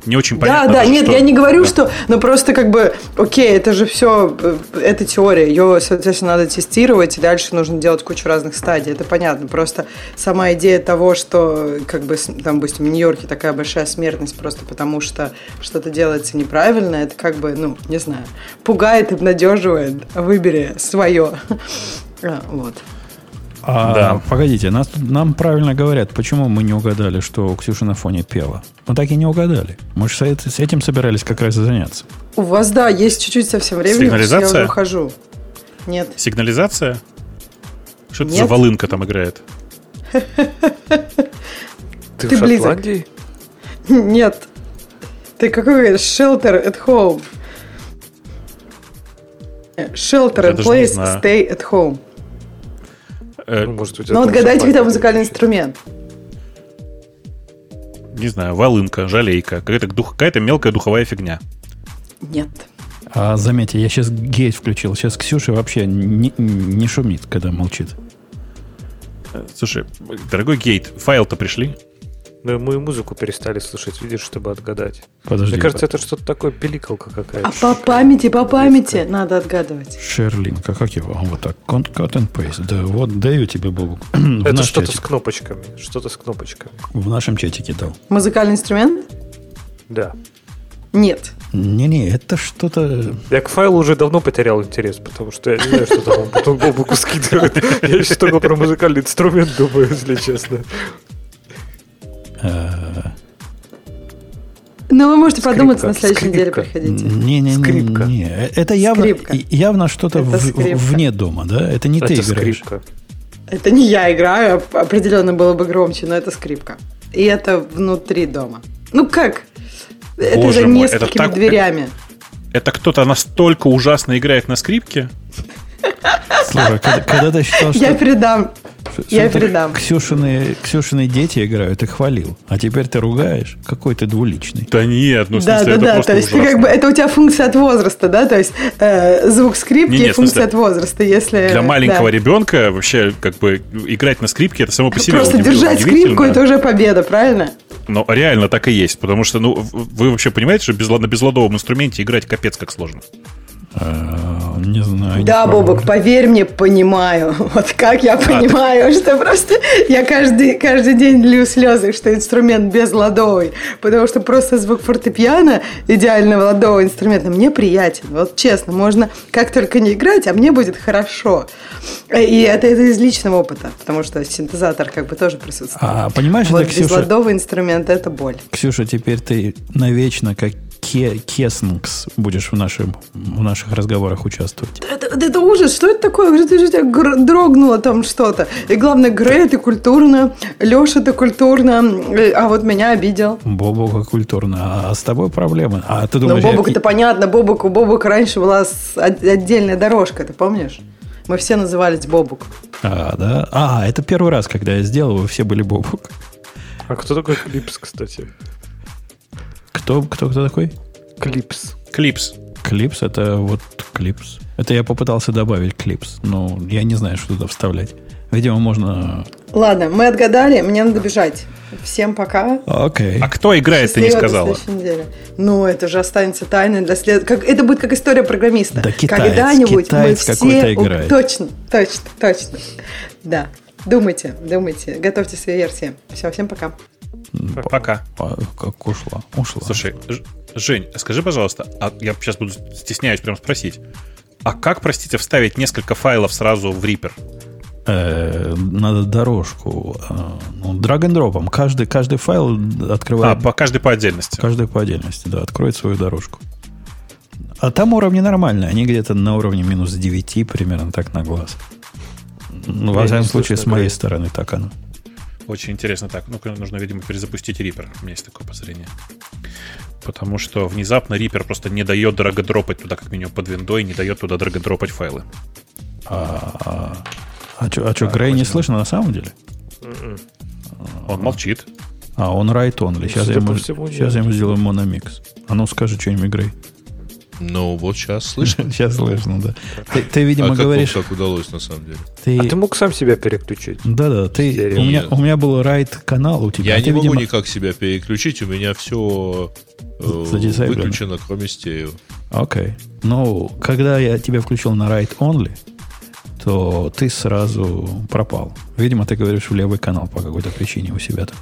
не очень понятно. да, да, нет, что- я не говорю, Да. что, ну просто как бы, окей, это же все, это теория, ее, соответственно, надо тестировать, и дальше нужно делать кучу разных стадий, это понятно. Просто сама идея того, что, как бы, там, допустим, в Нью-Йорке такая большая смертность просто потому, что что-то делается неправильно, это как бы, ну, не знаю, пугает, обнадеживает, выбери свое. (laughs) А, Вот. А, Да. Погодите, нас, нам правильно говорят, почему мы не угадали, что Ксюша на фоне пела. Мы так и не угадали. Мы же с эт- с этим собирались как раз и заняться. У вас, да, есть чуть-чуть совсем времени, что я Сигнализация? уже ухожу. Нет. Сигнализация? Что это за Нет. волынка там играет? (laughs) Ты, Ты в близок. Шотландии? (laughs) Нет. Ты какой говоришь? Shelter at home. Э, Shelter не place, stay at home. Э, Ну, может, у тебя Ну, отгадайте, какой музыкальный инструмент. не знаю, волынка, жалейка, какая-то, дух, какая-то мелкая духовая фигня. Нет. А заметьте, я сейчас гейт включил. Сейчас Ксюша вообще не, не шумит, когда молчит. Слушай, дорогой Гейт, файл-то пришли? Но мы и музыку перестали слушать, видишь, чтобы отгадать. Подожди. Мне кажется, это что-то такое пиликалка какая-то. А по памяти, по памяти надо отгадывать. Шерлинг, а как его? А, Вот так, Cut and paste. Да, вот даю тебе, Бобук. (clears throat) В Это что-то чатик. с кнопочками. Что-то с кнопочками. В нашем чатике дал. Музыкальный инструмент? Да. Нет. Не-не, это что-то... Я к файлу уже давно потерял интерес, потому что я не знаю, что там он потом Бобуку скидывает. Я сейчас только про музыкальный инструмент думаю, если честно. Э, Ну, вы можете Скрипка, подумать, на следующей скрипка. неделе приходите. Не-не-не. Скрипка. не. Это явно, Скрипка. явно что-то Это в- вне дома, да? Это не ты Это играешь. скрипка. Это не я играю, оп- определенно было бы громче, но это скрипка. И это внутри дома. Ну как? Это Боже за мой, это несколькими так- дверями. Это кто-то настолько ужасно играет на скрипке? Слушай, когда, когда ты считал, что, Я передам. Я передам. Ксюшины, Ксюшины дети играют, ты хвалил. А теперь ты ругаешь? Какой ты двуличный. Да нет, ну в да, смысле, да, это да. просто То есть ты как бы это у тебя функция от возраста, да? То есть э, звук скрипки и в смысле, функция от возраста. Если Для маленького да. ребенка вообще как бы играть на скрипке это само по себе Просто держать скрипку это уже победа, правильно? Но реально так и есть, потому что, ну, вы вообще понимаете, что без, на безладовом инструменте играть капец как сложно. А, не знаю. не Да, пробовал. Бобок, поверь мне, понимаю. (laughs) Вот как я понимаю, (laughs) что просто я каждый, каждый день лью слезы, что инструмент безладовый. Потому что просто звук фортепиано идеального ладового инструмента мне приятен. Вот честно, можно как только не играть, а мне будет хорошо. И это, это из личного опыта, потому что синтезатор как бы тоже присутствует. А понимаешь, вот это, Ксюша, безладовый инструмент – это боль. Ксюша, теперь ты навечно как Кеснкс будешь в, нашем, в наших разговорах участвовать. Это, это- это ужас, что это такое? Говорю, ты же тебя гр- дрогнуло там что-то. И главное, Грей, ты культурно, Леша, ты культурно, э, а вот меня обидел. Бобока культурно. А с тобой проблемы. А ты Ну, думаешь... я- Бобок, это понятно, Бобок, у Бобука раньше была отдельная дорожка, ты помнишь? Мы все назывались Бобук. А, да? А, это первый раз, когда я сделал, вы все были Бобук. А кто такой Clips, кстати? Кто, кто, кто такой? Clips. Clips. Clips, это вот clips. Это я попытался добавить clips. Но я не знаю, что туда вставлять. Видимо, можно... Ладно, мы отгадали, мне надо бежать. Всем пока. Окей. А кто играет, ты не Счастливо сказала. Ну, это же останется тайной для след... как Это будет как история программиста. Да, китаец, Когда-нибудь китаец мы какой-то все... играет. Точно, точно, точно. Да. Думайте, думайте, готовьте свои версии. Все, всем пока. Пока. А, как ушла? Ушла. Слушай, Жень, скажи, пожалуйста, а я сейчас буду стесняюсь прям спросить. А как, простите, вставить несколько файлов сразу в Reaper? Э, надо дорожку. э, ну, драг-н-дропом. Каждый, каждый файл А, открывает... по каждой по отдельности. Каждый по отдельности, да, откроет свою дорожку. А там уровни нормальные. Они где-то на уровне минус 9, примерно так на глаз. Ну, во всяком случае, с моей говорить. стороны так оно. Очень интересно так. Ну-ка, нужно, видимо, перезапустить Reaper. У меня есть такое подозрение. Потому что внезапно Reaper просто не дает драгодропать туда, как минимум, под виндой, не дает туда драгодропать файлы. А, а, что, а чё, Грей не слышно на самом деле? М-м. Он молчит. А, он right only. Сейчас, я ему, всему, сейчас я ему сделаю мономикс. А ну скажи что-нибудь, Грей. Ну, вот сейчас слышно. (laughs) Сейчас слышно, да. (laughs) Ты, ты, А видимо, как вам говоришь... так удалось, на самом деле? Ты... А ты мог сам себя переключить? Да-да, ты... У меня, у меня был right канал у тебя. Я а не ты, могу видимо, никак себя переключить, у меня все Задизайблено. выключено, кроме стерео. Окей. Ну, когда я тебя включил на right only, то ты сразу пропал. Видимо, ты говоришь в левый канал по какой-то причине у себя там.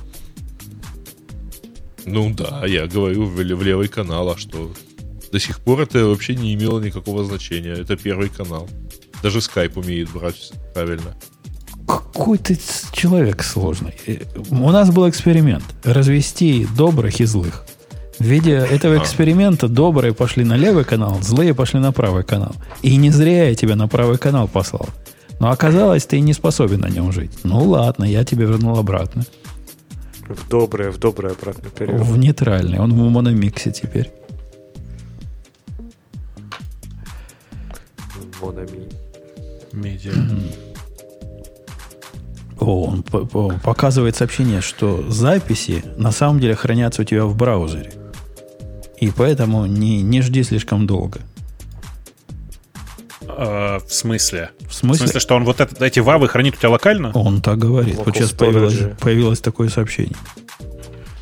Ну да, я говорю в, в левый канал, а что? До сих пор это вообще не имело никакого значения. Это первый канал. Даже скайп умеет брать правильно. Какой ты человек сложный. Э, У нас был эксперимент. Развести добрых и злых. В виде этого эксперимента добрые пошли на левый канал, злые пошли на правый канал. И не зря я тебя на правый канал послал. Но оказалось, ты не способен на нем жить. Ну ладно, я тебя вернул обратно. В доброе, в доброе обратно перевел. В нейтральный. Он в мономиксе теперь. Монами. Медиа. О, он по- по- показывает сообщение, что записи на самом деле хранятся у тебя в браузере. И поэтому не, не жди слишком долго. А, в смысле? В В смысле? смысле, что он вот это, эти вавы хранит у тебя локально? Он так говорит. Local Вот сейчас появилось, появилось такое сообщение.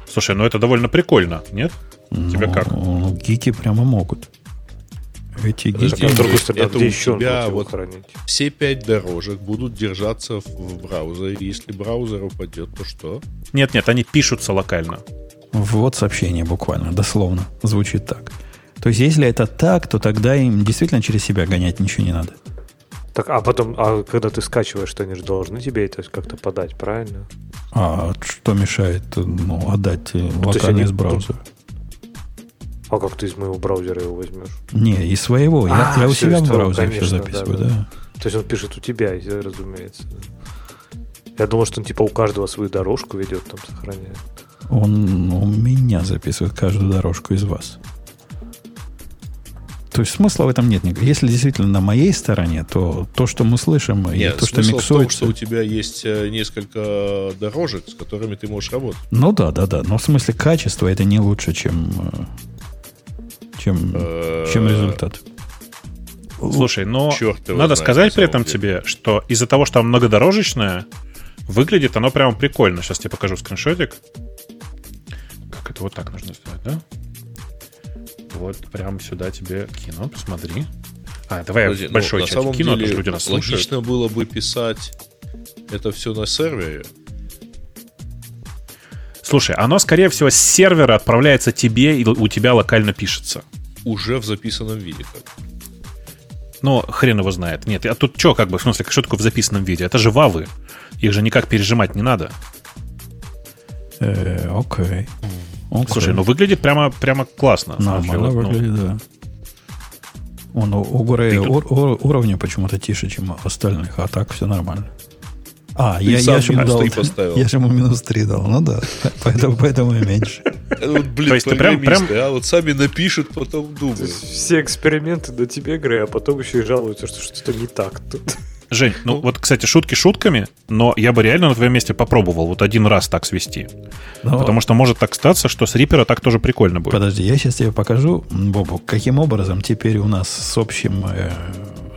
Слушай, ну это довольно прикольно, нет? Тебе Ну, как? ну, гики прямо могут. Эти Подожди, гики... А это где у еще тебя вот- хранить? Все пять дорожек будут держаться в, в браузере. Если браузер упадет, то что? Нет-нет, они пишутся локально. Вот сообщение буквально, дословно, звучит так. То есть, если это так, то тогда им действительно через себя гонять ничего не надо. Так, а потом, а когда ты скачиваешь, то они же должны тебе это как-то подать, правильно? А что мешает ну, отдать локально из браузера? А как ты из моего браузера его возьмешь? Не, из своего. Я, А, я у себя в браузере все записываю, да, да. да. То есть он пишет у тебя, и- разумеется. Я думал, что он типа у каждого свою дорожку ведет, там сохраняет. Он у меня записывает каждую дорожку из вас. То есть смысла в этом нет. никакого. Если действительно на моей стороне, то то, что мы слышим, и Нет, то, что смысл в том, миксуется... что у тебя есть э, несколько дорожек, с которыми ты можешь работать. Ну да, да, да. Но в смысле качества это не лучше, чем, э, чем, Э, чем результат. Слушай, но Черт надо знает, сказать при этом деле. тебе, что из-за того, что оно многодорожечное, выглядит оно прямо прикольно. Сейчас тебе покажу скриншотик. Как это вот так нужно сделать, да? Вот прям сюда тебе кину, посмотри. А, давай Подожди, я ну, большой чатик самом кину, а то деле, что люди нас слушают. логично было бы писать это все на сервере. Слушай, оно, скорее всего, с сервера отправляется тебе, и у тебя локально пишется. Уже в записанном виде. Как. Ну, хрен его знает. Нет, а тут что, как бы, в смысле, что такое в записанном виде? Это же вавы. Их же никак пережимать не надо. Э, окей. Окей. Слушай, ну выглядит прямо, прямо классно. Нормально Вот, ну, выглядит, да. Он у, у Горея Ты тут- ур- ур- уровня почему-то тише, чем у остальных, а так все нормально. А, Ты я, я же ему минус дал, три поставил. (laughs) я же ему минус 3 дал, ну да, (laughs) поэтому, поэтому и меньше. Это (laughs) вот, блин, То есть ты прям- программисты, а вот сами напишут, потом То думают. все эксперименты на тебе, Грей, а потом еще и жалуются, что что-то не так тут. Жень, ну вот, кстати, шутки шутками, но я бы реально на твоем месте попробовал вот один раз так свести. Но- Потому что может так статься, что с Рипера так тоже прикольно будет. Подожди, я сейчас тебе покажу, Бобу, каким образом теперь у нас с общим, э,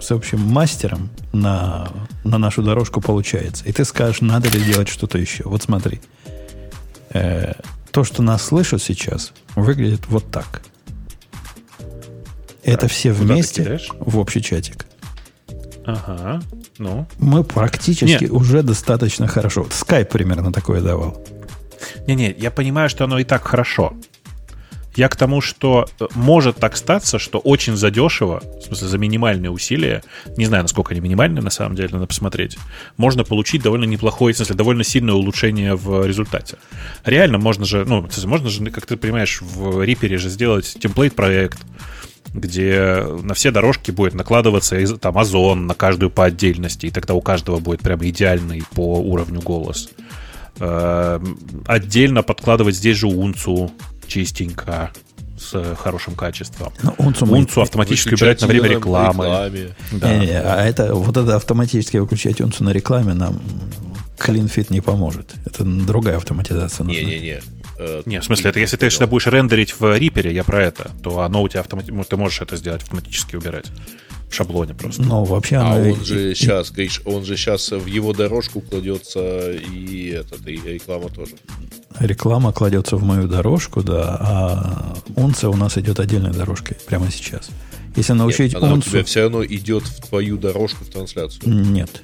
с общим мастером на, на нашу дорожку получается. И ты скажешь, надо ли делать что-то еще. Вот смотри. Э, то, что нас слышат сейчас, выглядит вот так. Это все куда ты вместе в общий чатик. Ага, ну. Мы практически Нет. уже достаточно хорошо. Вот Skype примерно такое давал. Не-не, я понимаю, что оно и так хорошо. Я к тому, что э, может так статься, что очень задешево, в смысле за минимальные усилия, не знаю, насколько они минимальные на самом деле, надо посмотреть, можно получить довольно неплохое, в смысле, довольно сильное улучшение в результате. Реально можно же, ну, можно же, как ты понимаешь, в Reaper же сделать темплейт-проект, где на все дорожки будет накладываться там озон на каждую по отдельности, и тогда у каждого будет прям идеальный по уровню голос. Э, Отдельно подкладывать здесь же унцу чистенько с хорошим качеством. Ну, унцу мы- Унцу автоматически убирать на время рекламы. рекламе. Да. Не-не, а это вот это автоматически выключать унцу на рекламе нам CleanFit не поможет. Это другая автоматизация нужна. Не-не-не. Э, Не, в смысле, это если ты что будешь рендерить в Reaper, я про это, то оно у тебя автоматически, ты можешь это сделать автоматически убирать. В шаблоне просто. Но вообще А оно и- он же и- сейчас, Гриш, он же сейчас в его дорожку кладется и этот, и реклама тоже. реклама кладется в мою дорожку, да, а унция у нас идет отдельной дорожкой прямо сейчас. Если научить Нет, она у унцу... тебя все равно идет в твою дорожку в трансляцию. Нет.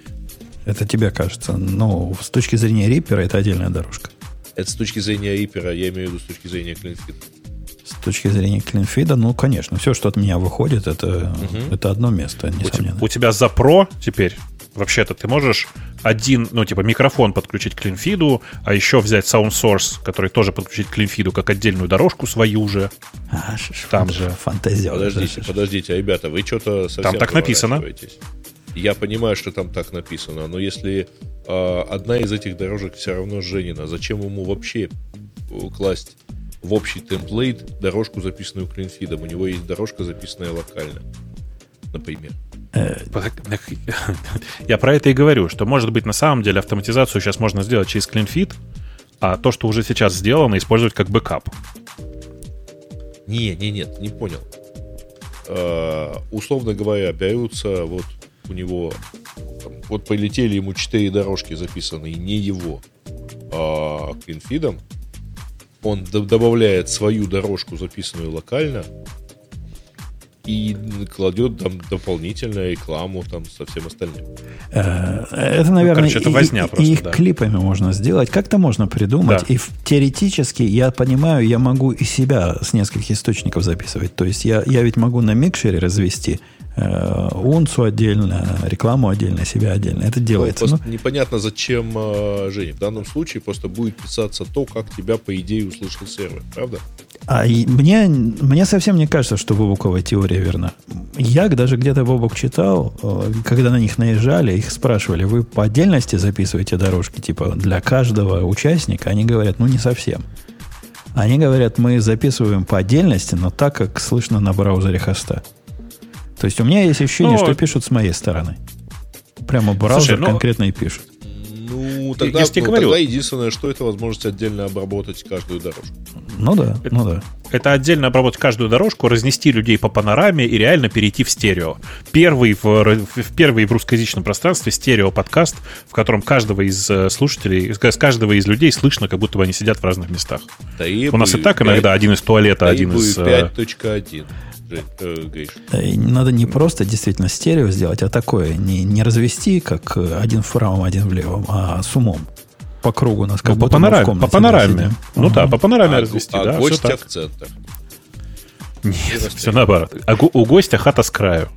Это тебе кажется. Но с точки зрения рипера это отдельная дорожка. Это с точки зрения Рипера, я имею в виду с точки зрения CleanFit. С точки зрения клинфида, ну, конечно, все, что от меня выходит, это, это одно место, У тебя, несомненно. у тебя за Pro теперь, вообще-то, ты можешь один, ну, типа, микрофон подключить к клинфиду, а еще взять Sound Source, который тоже подключить к клинфиду, как отдельную дорожку свою же. А, ш- ш- Там же. Фантазер. Подождите, подождите, ребята, вы что-то совсем Там так написано. Я понимаю, что там так написано, но если а, одна из этих дорожек все равно Женина, зачем ему вообще э, класть в общий темплейт дорожку, записанную клинфидом? У него есть дорожка, записанная локально, например. (laughs) Я про это и говорю, что, может быть, на самом деле автоматизацию сейчас можно сделать через Cleanfeed, а то, что уже сейчас сделано, использовать как бэкап. Не, не, нет, не понял. Э, условно говоря, берутся вот у него там, вот полетели ему четыре дорожки записанные не его, а Cleanfeed ом. Он д- добавляет свою дорожку, записанную локально, и кладет там дополнительно рекламу там со всем остальным. Э, Это, наверное, короче, это возня и- просто, и их да. клипами можно сделать. Как-то можно придумать. Да. И теоретически, я понимаю, я могу и себя с нескольких источников записывать. То есть я, я ведь могу на микшере развести унцу отдельно, рекламу отдельно, себя отдельно. Это делается. Ну, Ну, непонятно, зачем, э, Женя. В данном случае просто будет писаться то, как тебя, по идее, услышал сервер, правда? А мне, мне совсем не кажется, что Бобуковая теория верна. Я даже где-то Бобук читал, э, когда на них наезжали, их спрашивали, вы по отдельности записываете дорожки, типа для каждого участника? Они говорят, ну не совсем. Они говорят, мы записываем по отдельности, но так, как слышно на браузере хоста. То есть у меня есть ощущение, Ну, что пишут с моей стороны. Прямо браузер Слушай, ну- конкретно и пишет. Ну, тогда, я тебе ну, говорю. тогда единственное, что это возможность отдельно обработать каждую дорожку. Ну да, ну да. Это отдельно обработать каждую дорожку, разнести людей по панораме и реально перейти в стерео. Первый в, в первый в русскоязычном пространстве стерео-подкаст, в котором каждого из э, слушателей, с каждого из людей слышно, как будто бы они сидят в разных местах. У нас и так иногда один из туалета, один из... э, 5.1. Э, Гриш. Э, Надо не просто действительно стерео сделать, а такое. Не, не развести, как э, один в правом, один в левом, а с умом. По кругу у нас как ну, по панораме. комнате По панораме. сидим. Ну Ага. да, по панораме А, развести, а да, гостя в центр. Нет, все наоборот. А у гостя хата с краю.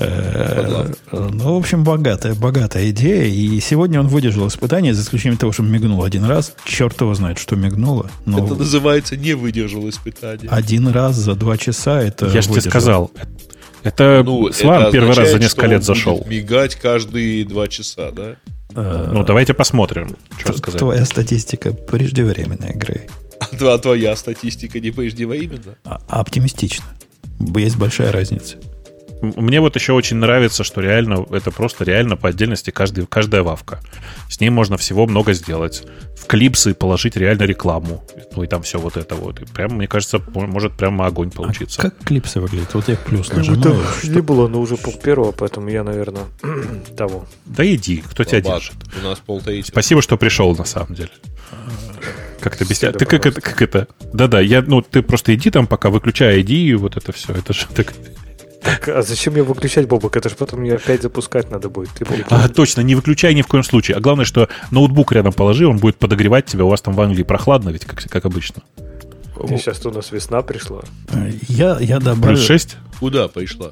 Э, Ну, в общем, богатая, богатая идея. И сегодня он выдержал испытание, за исключением того, что мигнул один раз. Черт его знает, что мигнуло. Но Это называется не выдержал испытание. один раз за два часа это Я же тебе сказал. Это Ну, Слава это первый раз за несколько что лет он зашел. будет мигать каждые два часа, да? Э, Ну, давайте посмотрим, что сказать. Твоя статистика преждевременная, Грей. А твоя статистика не преждевременно? А, оптимистично. Есть большая разница. Мне вот еще очень нравится, что реально это просто реально по отдельности каждый, каждая вавка. С ней можно всего много сделать. В клипсы положить реально рекламу. Ну и там все вот это вот. И прям, мне кажется, мо- может прямо огонь получиться. А как клипсы выглядят? Вот я плюс нажимаю. не было, но уже пол первого, поэтому я, наверное, (clears throat) того. Да иди, кто тебя Бабак, держит. У нас полтретьего. Спасибо, что пришел, на самом деле. Как-то без тебя. Всегда Ты как это, как это? Да-да, я, ну, ты просто иди там, пока выключай ID, и вот это все. Это же так... Так, а зачем мне выключать, Бобок? Это же потом мне опять запускать надо будет. А, точно, не выключай ни в коем случае. А главное, что ноутбук рядом положи, он будет подогревать тебя. У вас там в Англии прохладно, ведь как, как обычно. Сейчас у нас весна пришла. Я, я, добавил, Плюс 6? Куда пришла?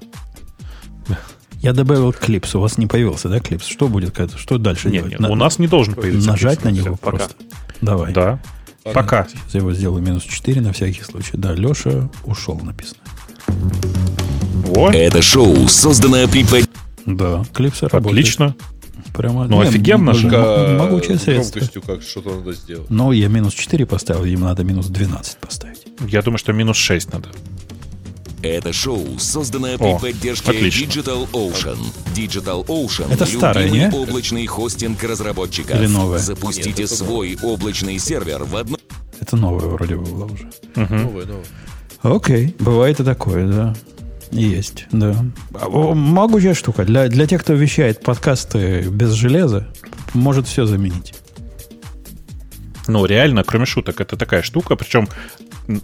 я добавил клипс. У вас не появился, да, клипс? Что будет? как- Что дальше Нет, делать? нет, На- у нас не должен появиться. Нажать на клипс. него Всё, пока. просто. Давай. Да. Пока. Сейчас я его сделаю минус 4 на всякий случай. Да, Леша ушел, написано. Это шоу, созданное при Да, клипсы работают. отлично. Прямо, Ну, офигенно же. Могучее средство. громкостью как что-то надо сделать. Но я минус 4 поставил, им надо минус 12 поставить. Я думаю, что минус 6 надо. Это шоу, созданное при О, поддержке отлично. Digital Ocean. Digital Ocean Это старое, не? облачный хостинг разработчиков. Или новое? Запустите свой облачный сервер в одно... Это новое вроде бы было уже. Новое, новое. Окей, бывает и такое, да. Есть, да. А, Могучая штука. Для, для тех, кто вещает подкасты без железа, может все заменить. Ну, реально, кроме шуток, это такая штука. Причем,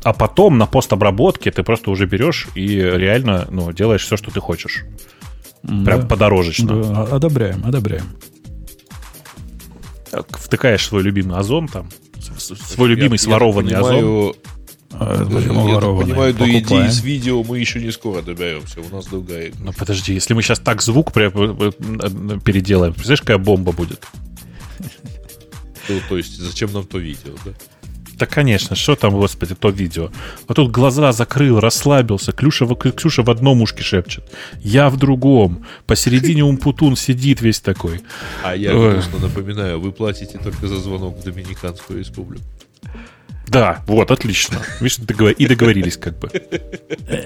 а потом на постобработке ты просто уже берешь и реально ну, делаешь все, что ты хочешь. Прям Да. подорожечно. Да, а- одобряем, одобряем. Так, Втыкаешь свой любимый озон там, свой любимый Я- я сворованный так озон. А, я так понимаю, до идеи с видео мы еще не скоро доберемся. У нас другая. Ну подожди, если мы сейчас так звук прям, э, э, переделаем, представляешь, какая бомба будет? То, то есть, зачем нам то видео, да? Да, конечно, что там, господи, то видео. А тут глаза закрыл, расслабился. Клюша, в- Ксюша в одном ушке шепчет. Я в другом. Посередине (laughs) Умпутун сидит весь такой. А я грустно напоминаю, вы платите только за звонок в Доминиканскую республику. Да, вот, отлично. Видишь, договор- и договорились как бы.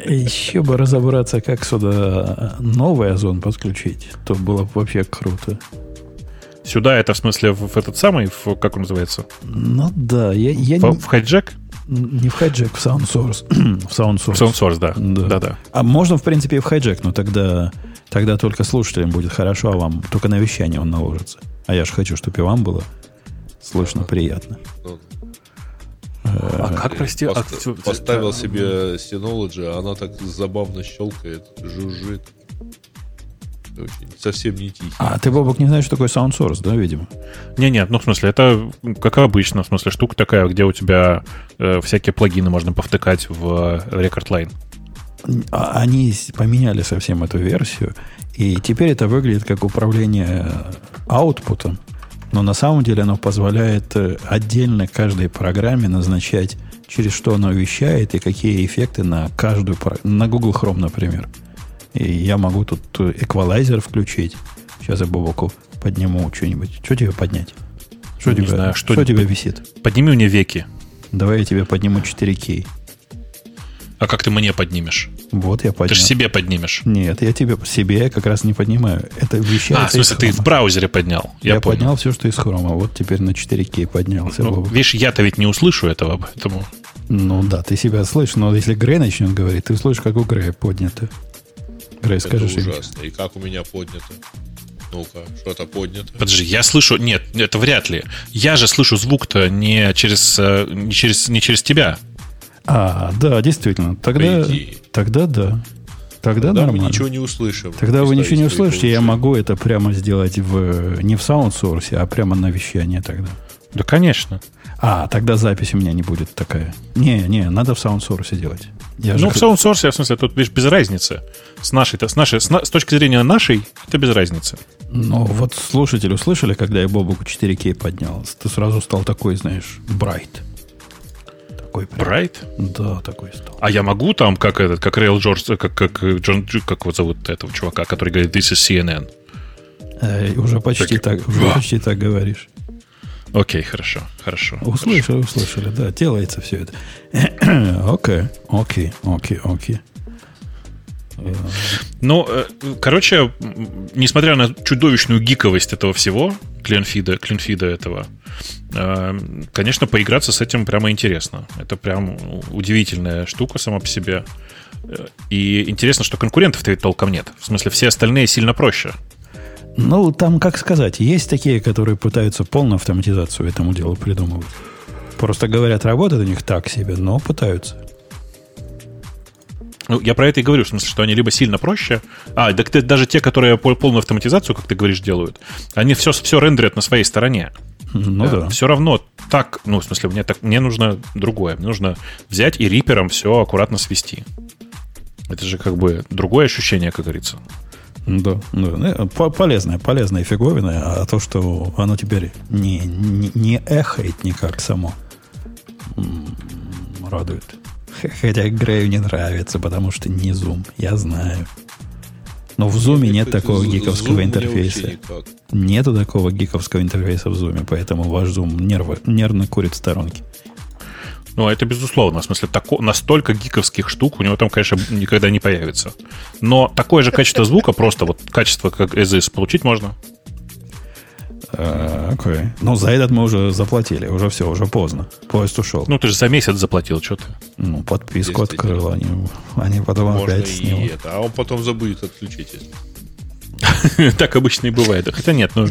Еще бы разобраться, как сюда новый озон подключить, то было бы вообще круто. Сюда это в смысле в, этот самый, в- как он называется? Ну да, я, я В, не, в хайджек? не в хайджек, в Sound Source. в Sound Source. В SoundSource, да. Да. Да-да. А можно, в принципе, и в хайджек, но тогда, тогда только слушателям будет хорошо, а вам только на вещание он наложится. А я же хочу, чтобы и вам было слышно приятно. А как, прости? а Пост- Поставил себе Synology, а она так забавно щелкает, жужжит. Очень, совсем не тихий. А ты, Бобок, не знаешь, что такое SoundSource, да, видимо? Не-не, ну в смысле, это как обычно, в смысле, штука такая, где у тебя э, всякие плагины можно повтыкать в э, Record Line. А- Они поменяли совсем эту версию, и теперь это выглядит как управление аутпутом, но на самом деле оно позволяет э, отдельно каждой программе назначать, через что она вещает и какие эффекты на каждую, на Google Chrome, например. И я могу тут э, эквалайзер включить. Сейчас я Бобоку подниму что-нибудь. Что тебе поднять? Что, Не тебе, знаю, что что-нибудь. тебе висит? Подними мне веки. Давай я тебе подниму 4К. А как ты мне поднимешь? Вот я поднял. Ты же себе поднимешь. Нет, я тебе себе как раз не поднимаю. Это вещается А, в смысле, ты в браузере поднял. Я, Я, понял. поднял все, что из хрома. Вот теперь на 4К поднялся. Ну, Бобок. видишь, я-то ведь не услышу этого, поэтому... Ну да, ты себя слышишь, но если Грей начнет говорить, ты слышишь, как у Грея поднято. Грей, Это ужасно. И как у меня поднято? Ну-ка, что-то поднято. Подожди, я слышу... Нет, это вряд ли. Я же слышу звук-то не через, э, не через, не через тебя. А, да, действительно. Тогда, тогда да. Тогда, Тогда мы нормально. ничего не услышим. Тогда вы ничего не услышите, я могу это прямо сделать в, не в SoundSource, а прямо на вещание тогда. Да, конечно. А, тогда запись у меня не будет такая. Не, не, надо в SoundSource делать. Я ну, в SoundSource, в смысле, тут видишь, без разницы. С нашей, с нашей, с, на- с точки зрения нашей, это без разницы. Ну, вот слушатели услышали, когда я Бобуку 4К поднял, ты сразу стал такой, знаешь, bright. Такой прям. Bright? Да, такой стал. А я могу там, как этот, как Рейл Джордж, как, как э, Джон, Дж- как его зовут этого чувака, который говорит This is CNN. Э, уже почти Так. так, уже почти так говоришь. Окей, хорошо, хорошо. Услышали, услышали, да, делается все это. (clears throat) Окей, окей, окей, окей. Ну, э, короче, несмотря на чудовищную гиковость этого всего, клинфида, клинфида этого, э, конечно, поиграться с этим прямо интересно. Это прям удивительная штука сама по себе. Э, И интересно, что конкурентов-то ведь толком нет. В смысле, все остальные сильно проще. Ну, там, как сказать, есть такие, которые пытаются полную автоматизацию этому делу придумывать. Просто говорят, работает у них так себе, но пытаются. Ну, я про это и говорю, в смысле, что они либо сильно проще, а, так даже те, которые пол- полную автоматизацию, как ты говоришь, делают, они все, все рендерят на своей стороне. Ну да. Все равно так, ну, в смысле, мне, так, мне нужно другое. Мне нужно взять и рипером все аккуратно свести. Это же как бы другое ощущение, как говорится. Да, да. Ну, по- Полезная, полезная фиговина, а то, что оно теперь не, не, не эхает никак само, радует. Хотя Грею не нравится, потому что не зум, я знаю. Но в зуме нет такого гиковского интерфейса. Нету такого гиковского интерфейса в зуме, поэтому ваш зум нервы, нервно курит в сторонке. Ну, это безусловно. В смысле, тако, настолько гиковских штук у него там, конечно, никогда не появится. Но такое же качество звука, просто вот качество как as is, получить можно. А, Окей. Ну, за этот мы уже заплатили. Уже все, уже поздно. Поезд ушел. Ну, Ну, ты же за месяц заплатил, что ты. подписку Действительно. открыл. Они, они потом Можно опять и с него. это. А он потом забудет отключить. если- (laughs) Так обычно и бывает. Хотя нет, ну,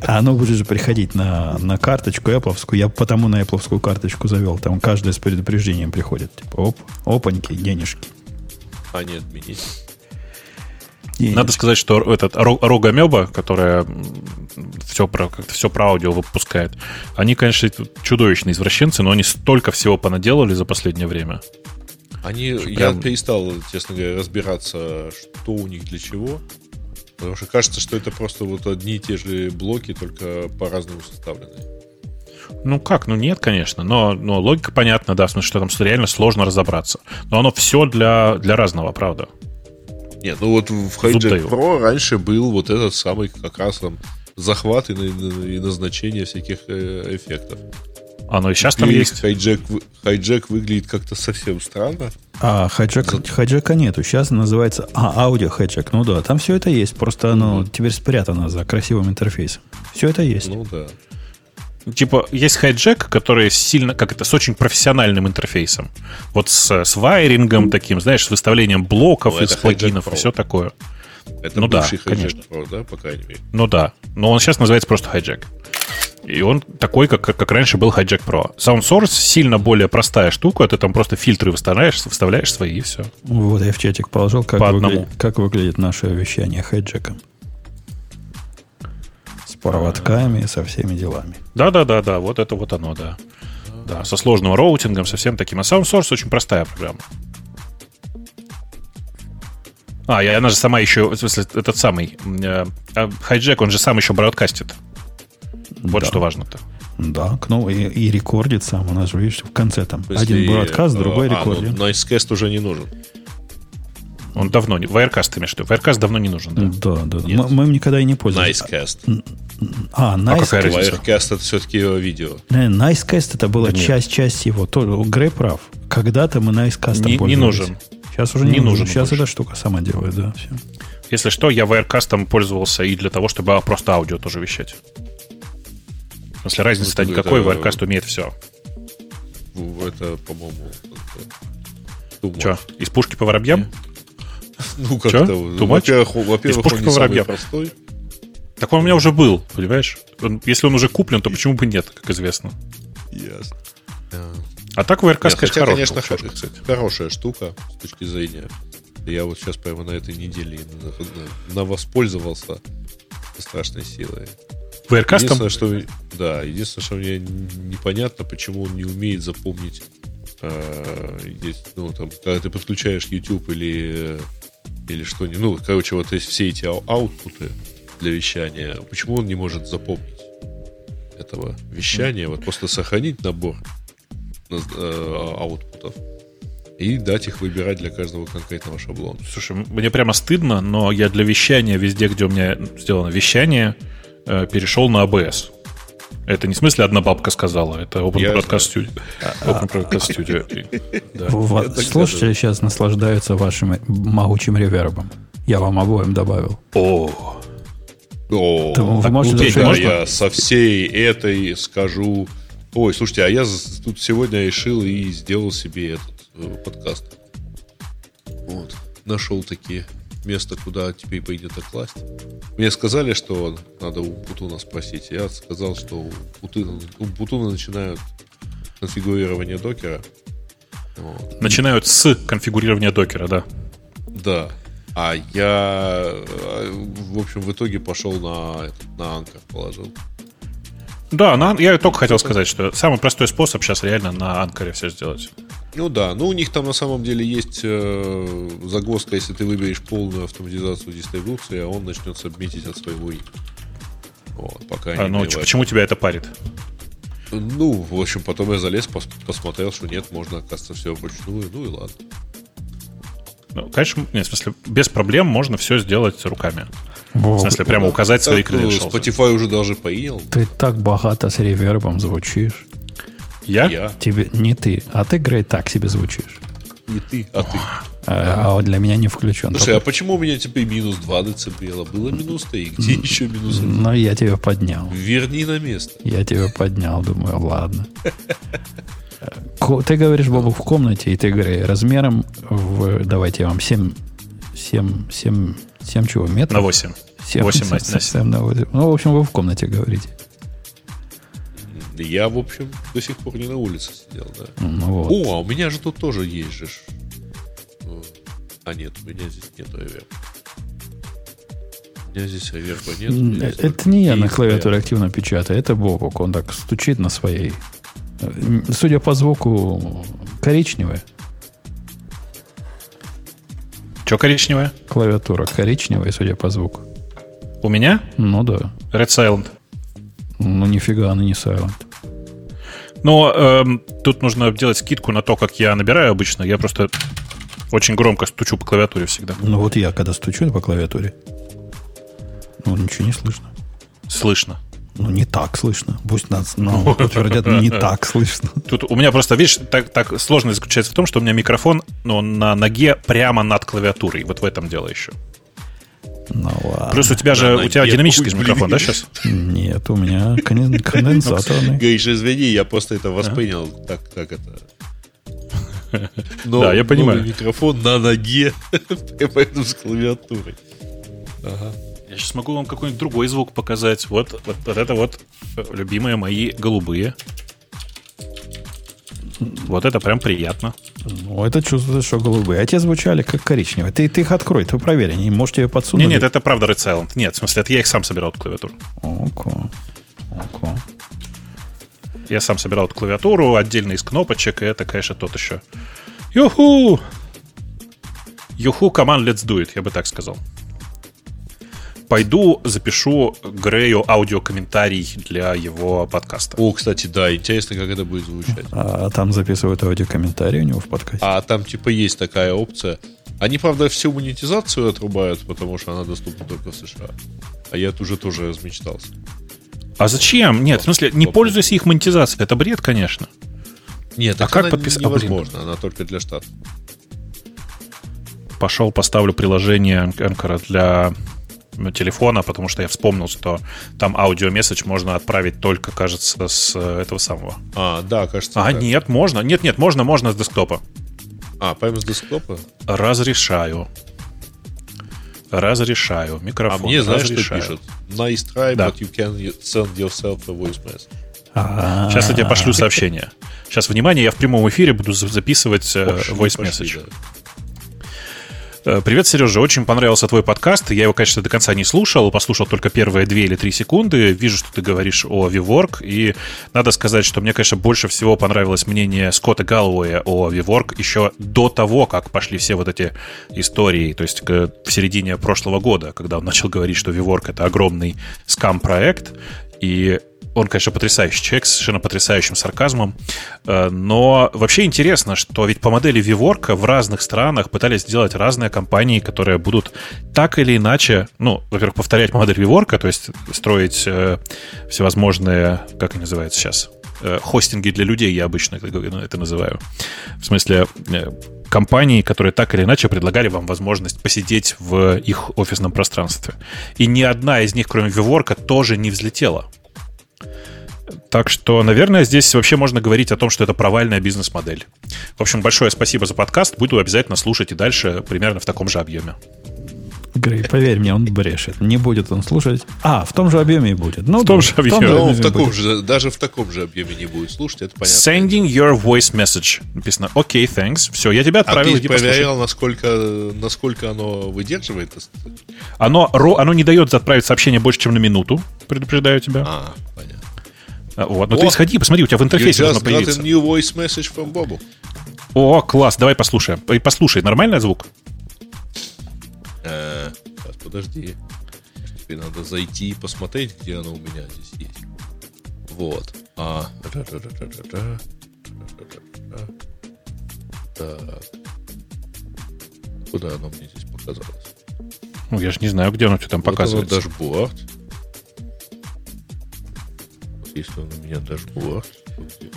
А оно будет же приходить на, на карточку Apple. Я потому на Apple карточку завел. Там каждое с предупреждением приходит. Типа, оп, опаньки, денежки. А нет, отменить. денежки. Надо сказать, что этот Ро- Рогомеба, которая все про, как-то все про аудио выпускает, они, конечно, чудовищные извращенцы, но они столько всего понаделали за последнее время. Они, я прям- перестал, честно говоря, разбираться, что у них для чего. Потому что кажется, что это просто вот одни и те же блоки, только по-разному составленные. Ну как, ну нет, конечно, но, но логика понятна, да, в смысле, что там реально сложно разобраться. Но оно все для, для разного, правда. Нет, ну вот в Hijack. Pro раньше был вот этот самый как раз там захват и, и назначение всяких э, эффектов. Оно и сейчас там есть. Вы- Hijack выглядит как-то совсем странно. А, Hijack, Hijack а нету. Сейчас называется... А, Audio Hijack. Ну да, там все это есть. Просто оно теперь спрятано за красивым интерфейсом. Все это есть. Ну да. Типа, есть Hijack, который сильно, как это, с очень профессиональным интерфейсом. Вот с, с wiring ом таким, знаешь, с выставлением блоков Ну, из плагинов и все такое. Это Ну да, конечно. Pro, да, по крайней мере. Ну да. Но он сейчас называется просто Hijack. И он такой, как, как раньше был Hijack Pro. SoundSource сильно более простая штука. Ты там просто фильтры выставляешь, вставляешь свои и все. Вот я в чатик положил, как, По выгля- одному. как выглядит наше вещание хайджеком. С проводками, со всеми делами. Да-да-да-да, вот это вот оно, да. Да, со сложным роутингом, со всем таким. А SoundSource очень простая программа. А, и она же сама еще, в смысле, этот самый, э, а он же сам еще бродкастит. Вот Да. что важно-то. Да, ну и, и рекордит сам. У нас же, видишь, в конце там смысле, один бродкаст, э, другой а, ну, рекординг. Nicecast уже не нужен. Он давно не... Wirecast ты имеешь в виду? Wirecast давно не нужен, да? Да, да. Мы, мы им никогда и не пользовались. Nicecast. А, А Nice, какая разница? Wirecast это все-таки видео. Не, Nicecast это была Да нет. часть, часть его. То, Грей прав. Когда-то мы Nicecast Не- не нужен. Сейчас уже Не не, нужен. нужен Сейчас больше. эта штука сама делает, да. Все. Если что, я Wirecast пользовался и для того, чтобы просто аудио тоже вещать. Смысле, разницы-то Это- никакой, это- Wirecast умеет все. Это, по-моему, это. Че, из пушки по воробьям? (laughs) Ну, Чё? как-то, Too much? во-первых, во-первых, пушки он не по самый воробьям. простой. Так он у меня уже был, понимаешь? Он- если он уже куплен, то почему бы нет, как известно. Ясно. А так Wirecast, Нет, хотя, хорошая конечно, штука, х- кстати. хорошая штука с точки зрения. Я вот сейчас прямо на этой неделе на, на- воспользовался со страшной силой. Wirecast Единственное, что, да, единственное, что мне непонятно, почему он не умеет запомнить, э, ну, там, когда ты подключаешь YouTube или, э, или что-нибудь, ну, короче, вот есть все эти ау- аутпуты для вещания, почему он не может запомнить этого вещания, вот просто сохранить набор э, аутпутов и дать их выбирать для каждого конкретного шаблона. Слушай, мне прямо стыдно, но я для вещания везде, где у меня сделано вещание, перешел на ABS. Это не в смысле одна бабка сказала, это Open Я Broadcast Studio. Open Broadcast Studio. Да. Слушатели сейчас наслаждаются вашим могучим ревербом. Я вам обоим добавил. О, О, вы так, можете ну, можно? я со всей этой скажу. Ой, слушайте, а я тут сегодня решил и сделал себе этот э, подкаст. Вот. Нашел такие места, куда теперь пойдет класть. Мне сказали, что надо у Путуна спросить. Я сказал, что у Путуна, у Путуна начинают конфигурирование докера. Вот. начинают с конфигурирования докера, да. Да. А я, э, в общем, в итоге пошел на, на анкер положил. Да, на- я только хотел сказать, что самый простой способ сейчас реально на анкоре все сделать. Ну да, ну у них там на самом деле есть э, загвоздка, если ты выберешь полную автоматизацию дистрибуции, а он начнет сабмитить от своего имени. Вот, пока А, не ну, ч- почему тебя это парит? Ну, в общем, потом я залез, пос- посмотрел, что нет, можно, оказывается, все вручную, ну и ладно. Ну, конечно, нет, в смысле, без проблем можно все сделать руками. В Вов, смысле, прямо указать свои Так, ну, credentials. Spotify уже даже понял. Ты так богато с ревербом звучишь. Я? Я, Тебе не ты, а ты, Грей, так себе звучишь. не ты, а ты. А, а вот для меня не включен. Слушай, а Только- почему у меня теперь минус 2 децибела? Было минус 3, где еще минус 1? Но я тебя поднял. Верни на место. Я тебя поднял, думаю, ладно. Ты говоришь, Бобу, в комнате, и ты, Грей, размером в... Давайте я вам 7... 7... 7... 7 чего, метров? На 8. Семь- 8 на, семь- на семь на восемь. Ну, в общем, вы в комнате говорите. Я, в общем, до сих пор не на улице сидел, да. Ну, вот. О, а у меня же тут тоже есть же. ж. Ну, А нет, у меня здесь нет реверба. У меня здесь реверба нет. Это не я на клавиатуре активно печатаю, это Бобок. Он так стучит на своей. Э, Судя по звуку, коричневая. Че коричневое? Клавиатура коричневая, судя по звуку. У меня? Ну да. Red Silent. Ну нифига, она не silent. Но эм, тут нужно делать скидку на то, как я набираю обычно. Я просто очень громко стучу по клавиатуре всегда. Ну вот я, когда стучу по клавиатуре, ну ничего не слышно. Слышно. Ну не так слышно. Пусть нас ну, (laughs) утвердят, не так слышно. Тут у меня просто, видишь, так, так сложность заключается в том, что у меня микрофон ну, на ноге прямо над клавиатурой. Вот в этом дело еще. Ну ладно. Плюс у тебя же на у тебя ноге, динамический ой, микрофон, да, сейчас? Нет, у меня конден- конденсаторный. (laughs) Гриш, извини, я просто это воспринял так, как это. (laughs) Но Да, я понимаю. микрофон на ноге, (laughs) поэтому с клавиатурой. Ага. Я сейчас могу вам какой-нибудь другой звук показать. Вот, вот, вот это вот любимые мои голубые. Вот это прям приятно. Ну, это чувствуется, что голубые. А те звучали как коричневые. Ты, ты их открой, ты проверь. Они, может, тебе подсунули? Нет, нет, это правда Red Silent. Нет, в смысле, это я их сам собирал от клавиатуры. Око. Око. Я сам собирал эту клавиатуру отдельно из кнопочек, и это, конечно, тот еще. Юху! Юху, команд Let's Do It, я бы так сказал. Пойду запишу Грею аудиокомментарий для его подкаста. О, кстати, да, интересно, как это будет звучать. А там записывают аудиокомментарии у него в подкасте. А там, типа, есть такая опция. Они, правда, всю монетизацию отрубают, потому что она доступна только в США. А я уже тоже размечтался. А зачем? Нет, в смысле, не пользуйся их монетизацией. Это бред, конечно. Нет, А как она подпис- а, невозможно, она только для штатов. Пошел, поставлю приложение Anchor для телефона, потому что я вспомнил, что там аудиомессидж можно отправить только, кажется, с э, этого самого. А, да, кажется. А, так. нет, можно. Нет, нет, можно, можно с десктопа. А, прямо с десктопа? Разрешаю. Разрешаю. А Микрофон. мне, знаешь, что пишут? Nice try, Да. but you can send yourself a voice message. А, Сейчас я тебе пошлю сообщение. Сейчас, внимание, я в прямом эфире буду за- записывать э, voice пошли, message. да. Э, Привет, Сережа. Очень понравился твой подкаст. Я его, конечно, до конца не слушал. Послушал только первые две или три секунды. Вижу, что ты говоришь о VWork. И надо сказать, что мне, конечно, больше всего понравилось мнение Скотта Галлоуэя о VWork еще до того, как пошли все вот эти истории. То есть в середине прошлого года, когда он начал говорить, что VWork — это огромный скам-проект. И он, конечно, потрясающий человек, с совершенно потрясающим сарказмом. Э, Но вообще интересно, что ведь по модели VWork в разных странах пытались сделать разные компании, которые будут так или иначе, ну, во-первых, повторять модель VWork, то есть строить э, всевозможные, как они называются сейчас, э, хостинги для людей, я обычно это, это называю. В смысле, компании, которые так или иначе предлагали вам возможность посидеть в их офисном пространстве. И ни одна из них, кроме VWork, тоже не взлетела. Так что, наверное, здесь вообще можно говорить о том, что это провальная бизнес-модель. В общем, большое спасибо за подкаст. Буду обязательно слушать и дальше примерно в таком же объеме. Грей, поверь мне, он брешет. Не будет он слушать. А, в том же объеме и будет. Ну, В том же объеме. Ну, объеме в таком же, даже в таком же объеме не будет слушать, это понятно. Sending your voice message. Написано, окей, thanks. Все, я тебя А отправил, ты иди послушай. проверял, насколько, насколько оно выдерживает? Оно, ро- оно не дает отправить сообщение больше, чем на минуту, предупреждаю тебя. А, понятно. А, Вот. Но ты сходи, посмотри, у тебя в интерфейсе должно появиться. new voice message from Bobo. О, класс, давай послушаем. Ой, Послушай, нормальный звук? Подожди. Тебе надо зайти и посмотреть, где оно у меня здесь есть. Вот. А. Так. Куда оно мне здесь показалось? Ну, я же не знаю, где оно что там Вот оно, показывается. дашборд. Вот если он у меня дашборд. то где?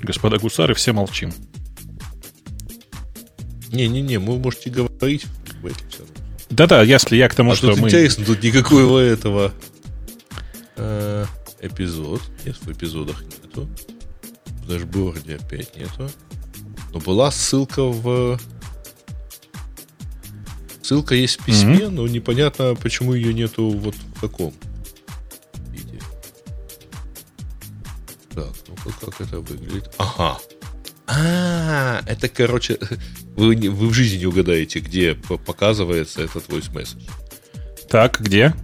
Господа гусары, все молчим. Не-не-не, вы можете говорить самых. Да-да, если я к тому, а что тут мы... интересно, тут никакого этого э, эпизод. Нет, в эпизодах нету. В дашборде опять нету. Но была ссылка в... Ссылка есть в письме, но непонятно, почему ее нету вот в таком виде. Так, ну-ка, как это выглядит? Ага. А, это, короче, (laughs) вы, вы в жизни не угадаете, где показывается этот voice message. Так, где?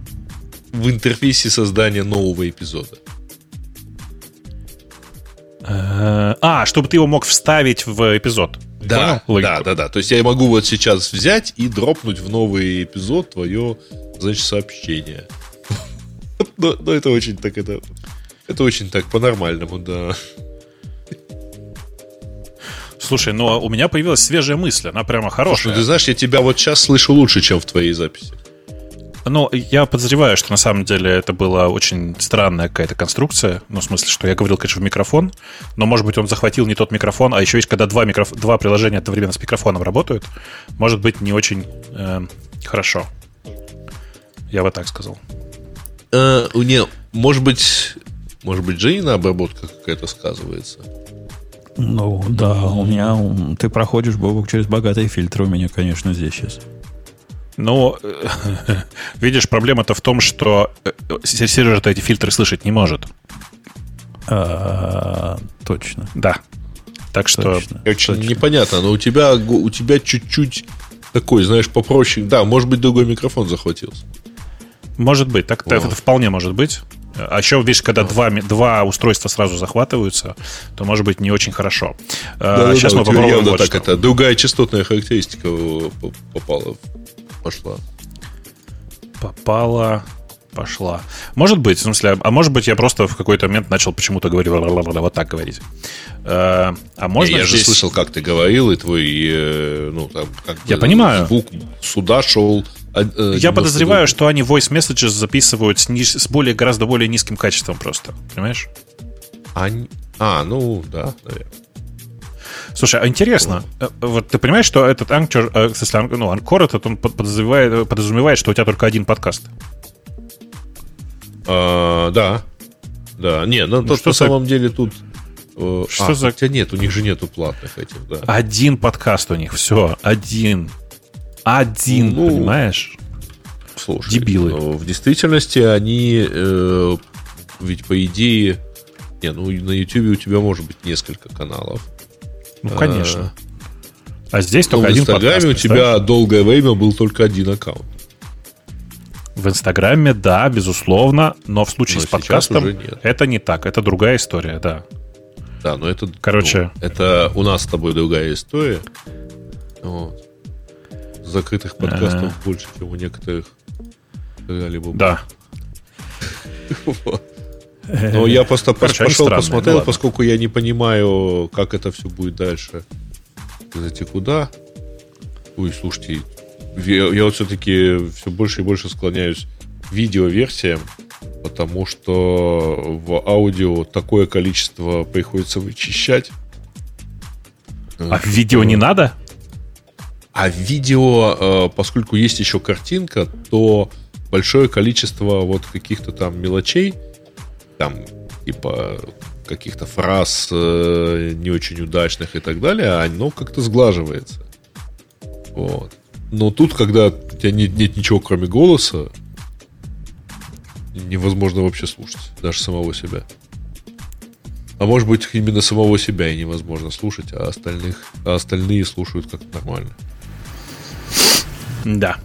В интерфейсе создания нового эпизода. Э, А, чтобы ты его мог вставить в эпизод. Да, да, да, да. То есть я могу вот сейчас взять и дропнуть в новый эпизод твое, значит, сообщение. (laughs) Но, но это очень так, это, это очень так по-нормальному, да. Слушай, но у меня появилась свежая мысль, она прямо Ну, хорошая. ты знаешь, я тебя вот сейчас слышу лучше, чем в твоей записи. Ну, я подозреваю, что на самом деле это была очень странная какая-то конструкция. Ну, в смысле, что я говорил, конечно, в микрофон, но, может быть, он захватил не тот микрофон, а еще есть, когда два, микроф... два приложения одновременно с микрофоном работают, может быть, не очень э, хорошо. Я бы так сказал. Э, не, может быть, может быть, Джейна обработка какая-то сказывается. Ну, да, у меня... Ты проходишь, Бобок, через богатые фильтры у меня, конечно, здесь сейчас. Ну, (laughs) видишь, проблема-то в том, что э, сервер-то эти фильтры слышать не может. А, точно. Да. Так что... Точно. Точно. непонятно, но у тебя, у тебя чуть-чуть такой, знаешь, попроще. Да, может быть, другой микрофон захватился. Может быть, так Вот. это вполне может быть. А еще, видишь, когда два, два устройства сразу захватываются, то может быть не очень хорошо. А, Да-да-да, Сейчас мы у тебя попробуем явно вот так что. это другая частотная характеристика попала, пошла. Попала, пошла. Может быть, в смысле, а может быть, я просто в какой-то момент начал почему-то говорить вот так говорить. Э, А можно я здесь- же слышал, как ты говорил, и твой, э, ну, там, как Я понимаю. звук сюда шел. Э, Я 92. подозреваю, что они voice messages записывают с, ниж- с более, гораздо более низким качеством просто. Понимаешь? Они- А, ну, да, наверное. Слушай, а интересно, э, вот ты понимаешь, что этот э, в смысле, ан- ну, Анкор этот, он под- подразумевает, подразумевает, что у тебя только один подкаст. А, да. Да. Не, ну, то, что на за- самом деле тут... э, Что а, за- Хотя нет, у них же нету платных этих, да. Один подкаст у них, все, один. Один, Ну, понимаешь? Слушай, Дебилы. в действительности они э, ведь по идее... Не, ну на YouTube у тебя может быть несколько каналов. Ну, конечно. А здесь Но только в один Инстаграме подкаст. у тебя долгое время был только один аккаунт. В Инстаграме, да, безусловно, но в случае Но с подкастом это не так, это другая история, да. Да, но это... Короче. ну, это у нас с тобой другая история. Вот. Закрытых подкастов Ага. больше, чем у некоторых когда-либо. Да. (laughs) Но я просто Короче, пошел, странные, посмотрел, ну поскольку я не понимаю, как это все будет дальше. Знаете, куда? Ой, слушайте, я, я вот все-таки все больше и больше склоняюсь к видеоверсиям, потому что в аудио такое количество приходится вычищать. А в видео не надо? А видео, э, поскольку есть еще картинка, то большое количество вот каких-то там мелочей, там типа каких-то фраз э, не очень удачных и так далее, оно как-то сглаживается. Вот. Но тут, когда у тебя нет, нет ничего, кроме голоса, невозможно вообще слушать, даже самого себя. А может быть, именно самого себя и невозможно слушать, а остальных, а остальные слушают как нормально. Да.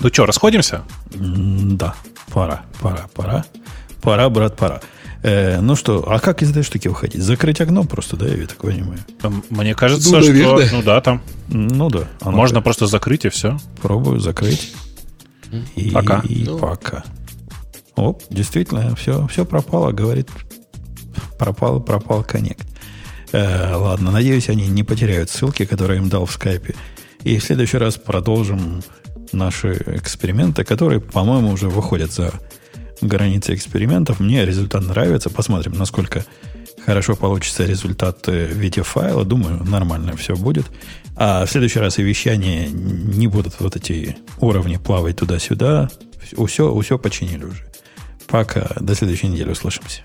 Ну что, расходимся? Да, пора, пора, пора. Пора, брат, пора. Э, ну что, а как из этой штуки выходить? Закрыть окно просто, да, я так понимаю? Мне кажется, Ну, что... Ну да, там. Ну да. Можно так. просто закрыть и все. Пробую закрыть. И, Пока. И Ну. пока. Оп, действительно, все, все пропало, говорит. Пропал, пропал коннект. Э, ладно, надеюсь, они не потеряют ссылки, которые им дал в скайпе. И в следующий раз продолжим наши эксперименты, которые, по-моему, уже выходят за границы экспериментов. Мне результат нравится. Посмотрим, насколько хорошо получится результат э, видеофайла. Думаю, нормально все будет. А в следующий раз и вещание не будут вот эти уровни плавать туда-сюда. Все, все починили уже. Пока. До следующей недели услышимся.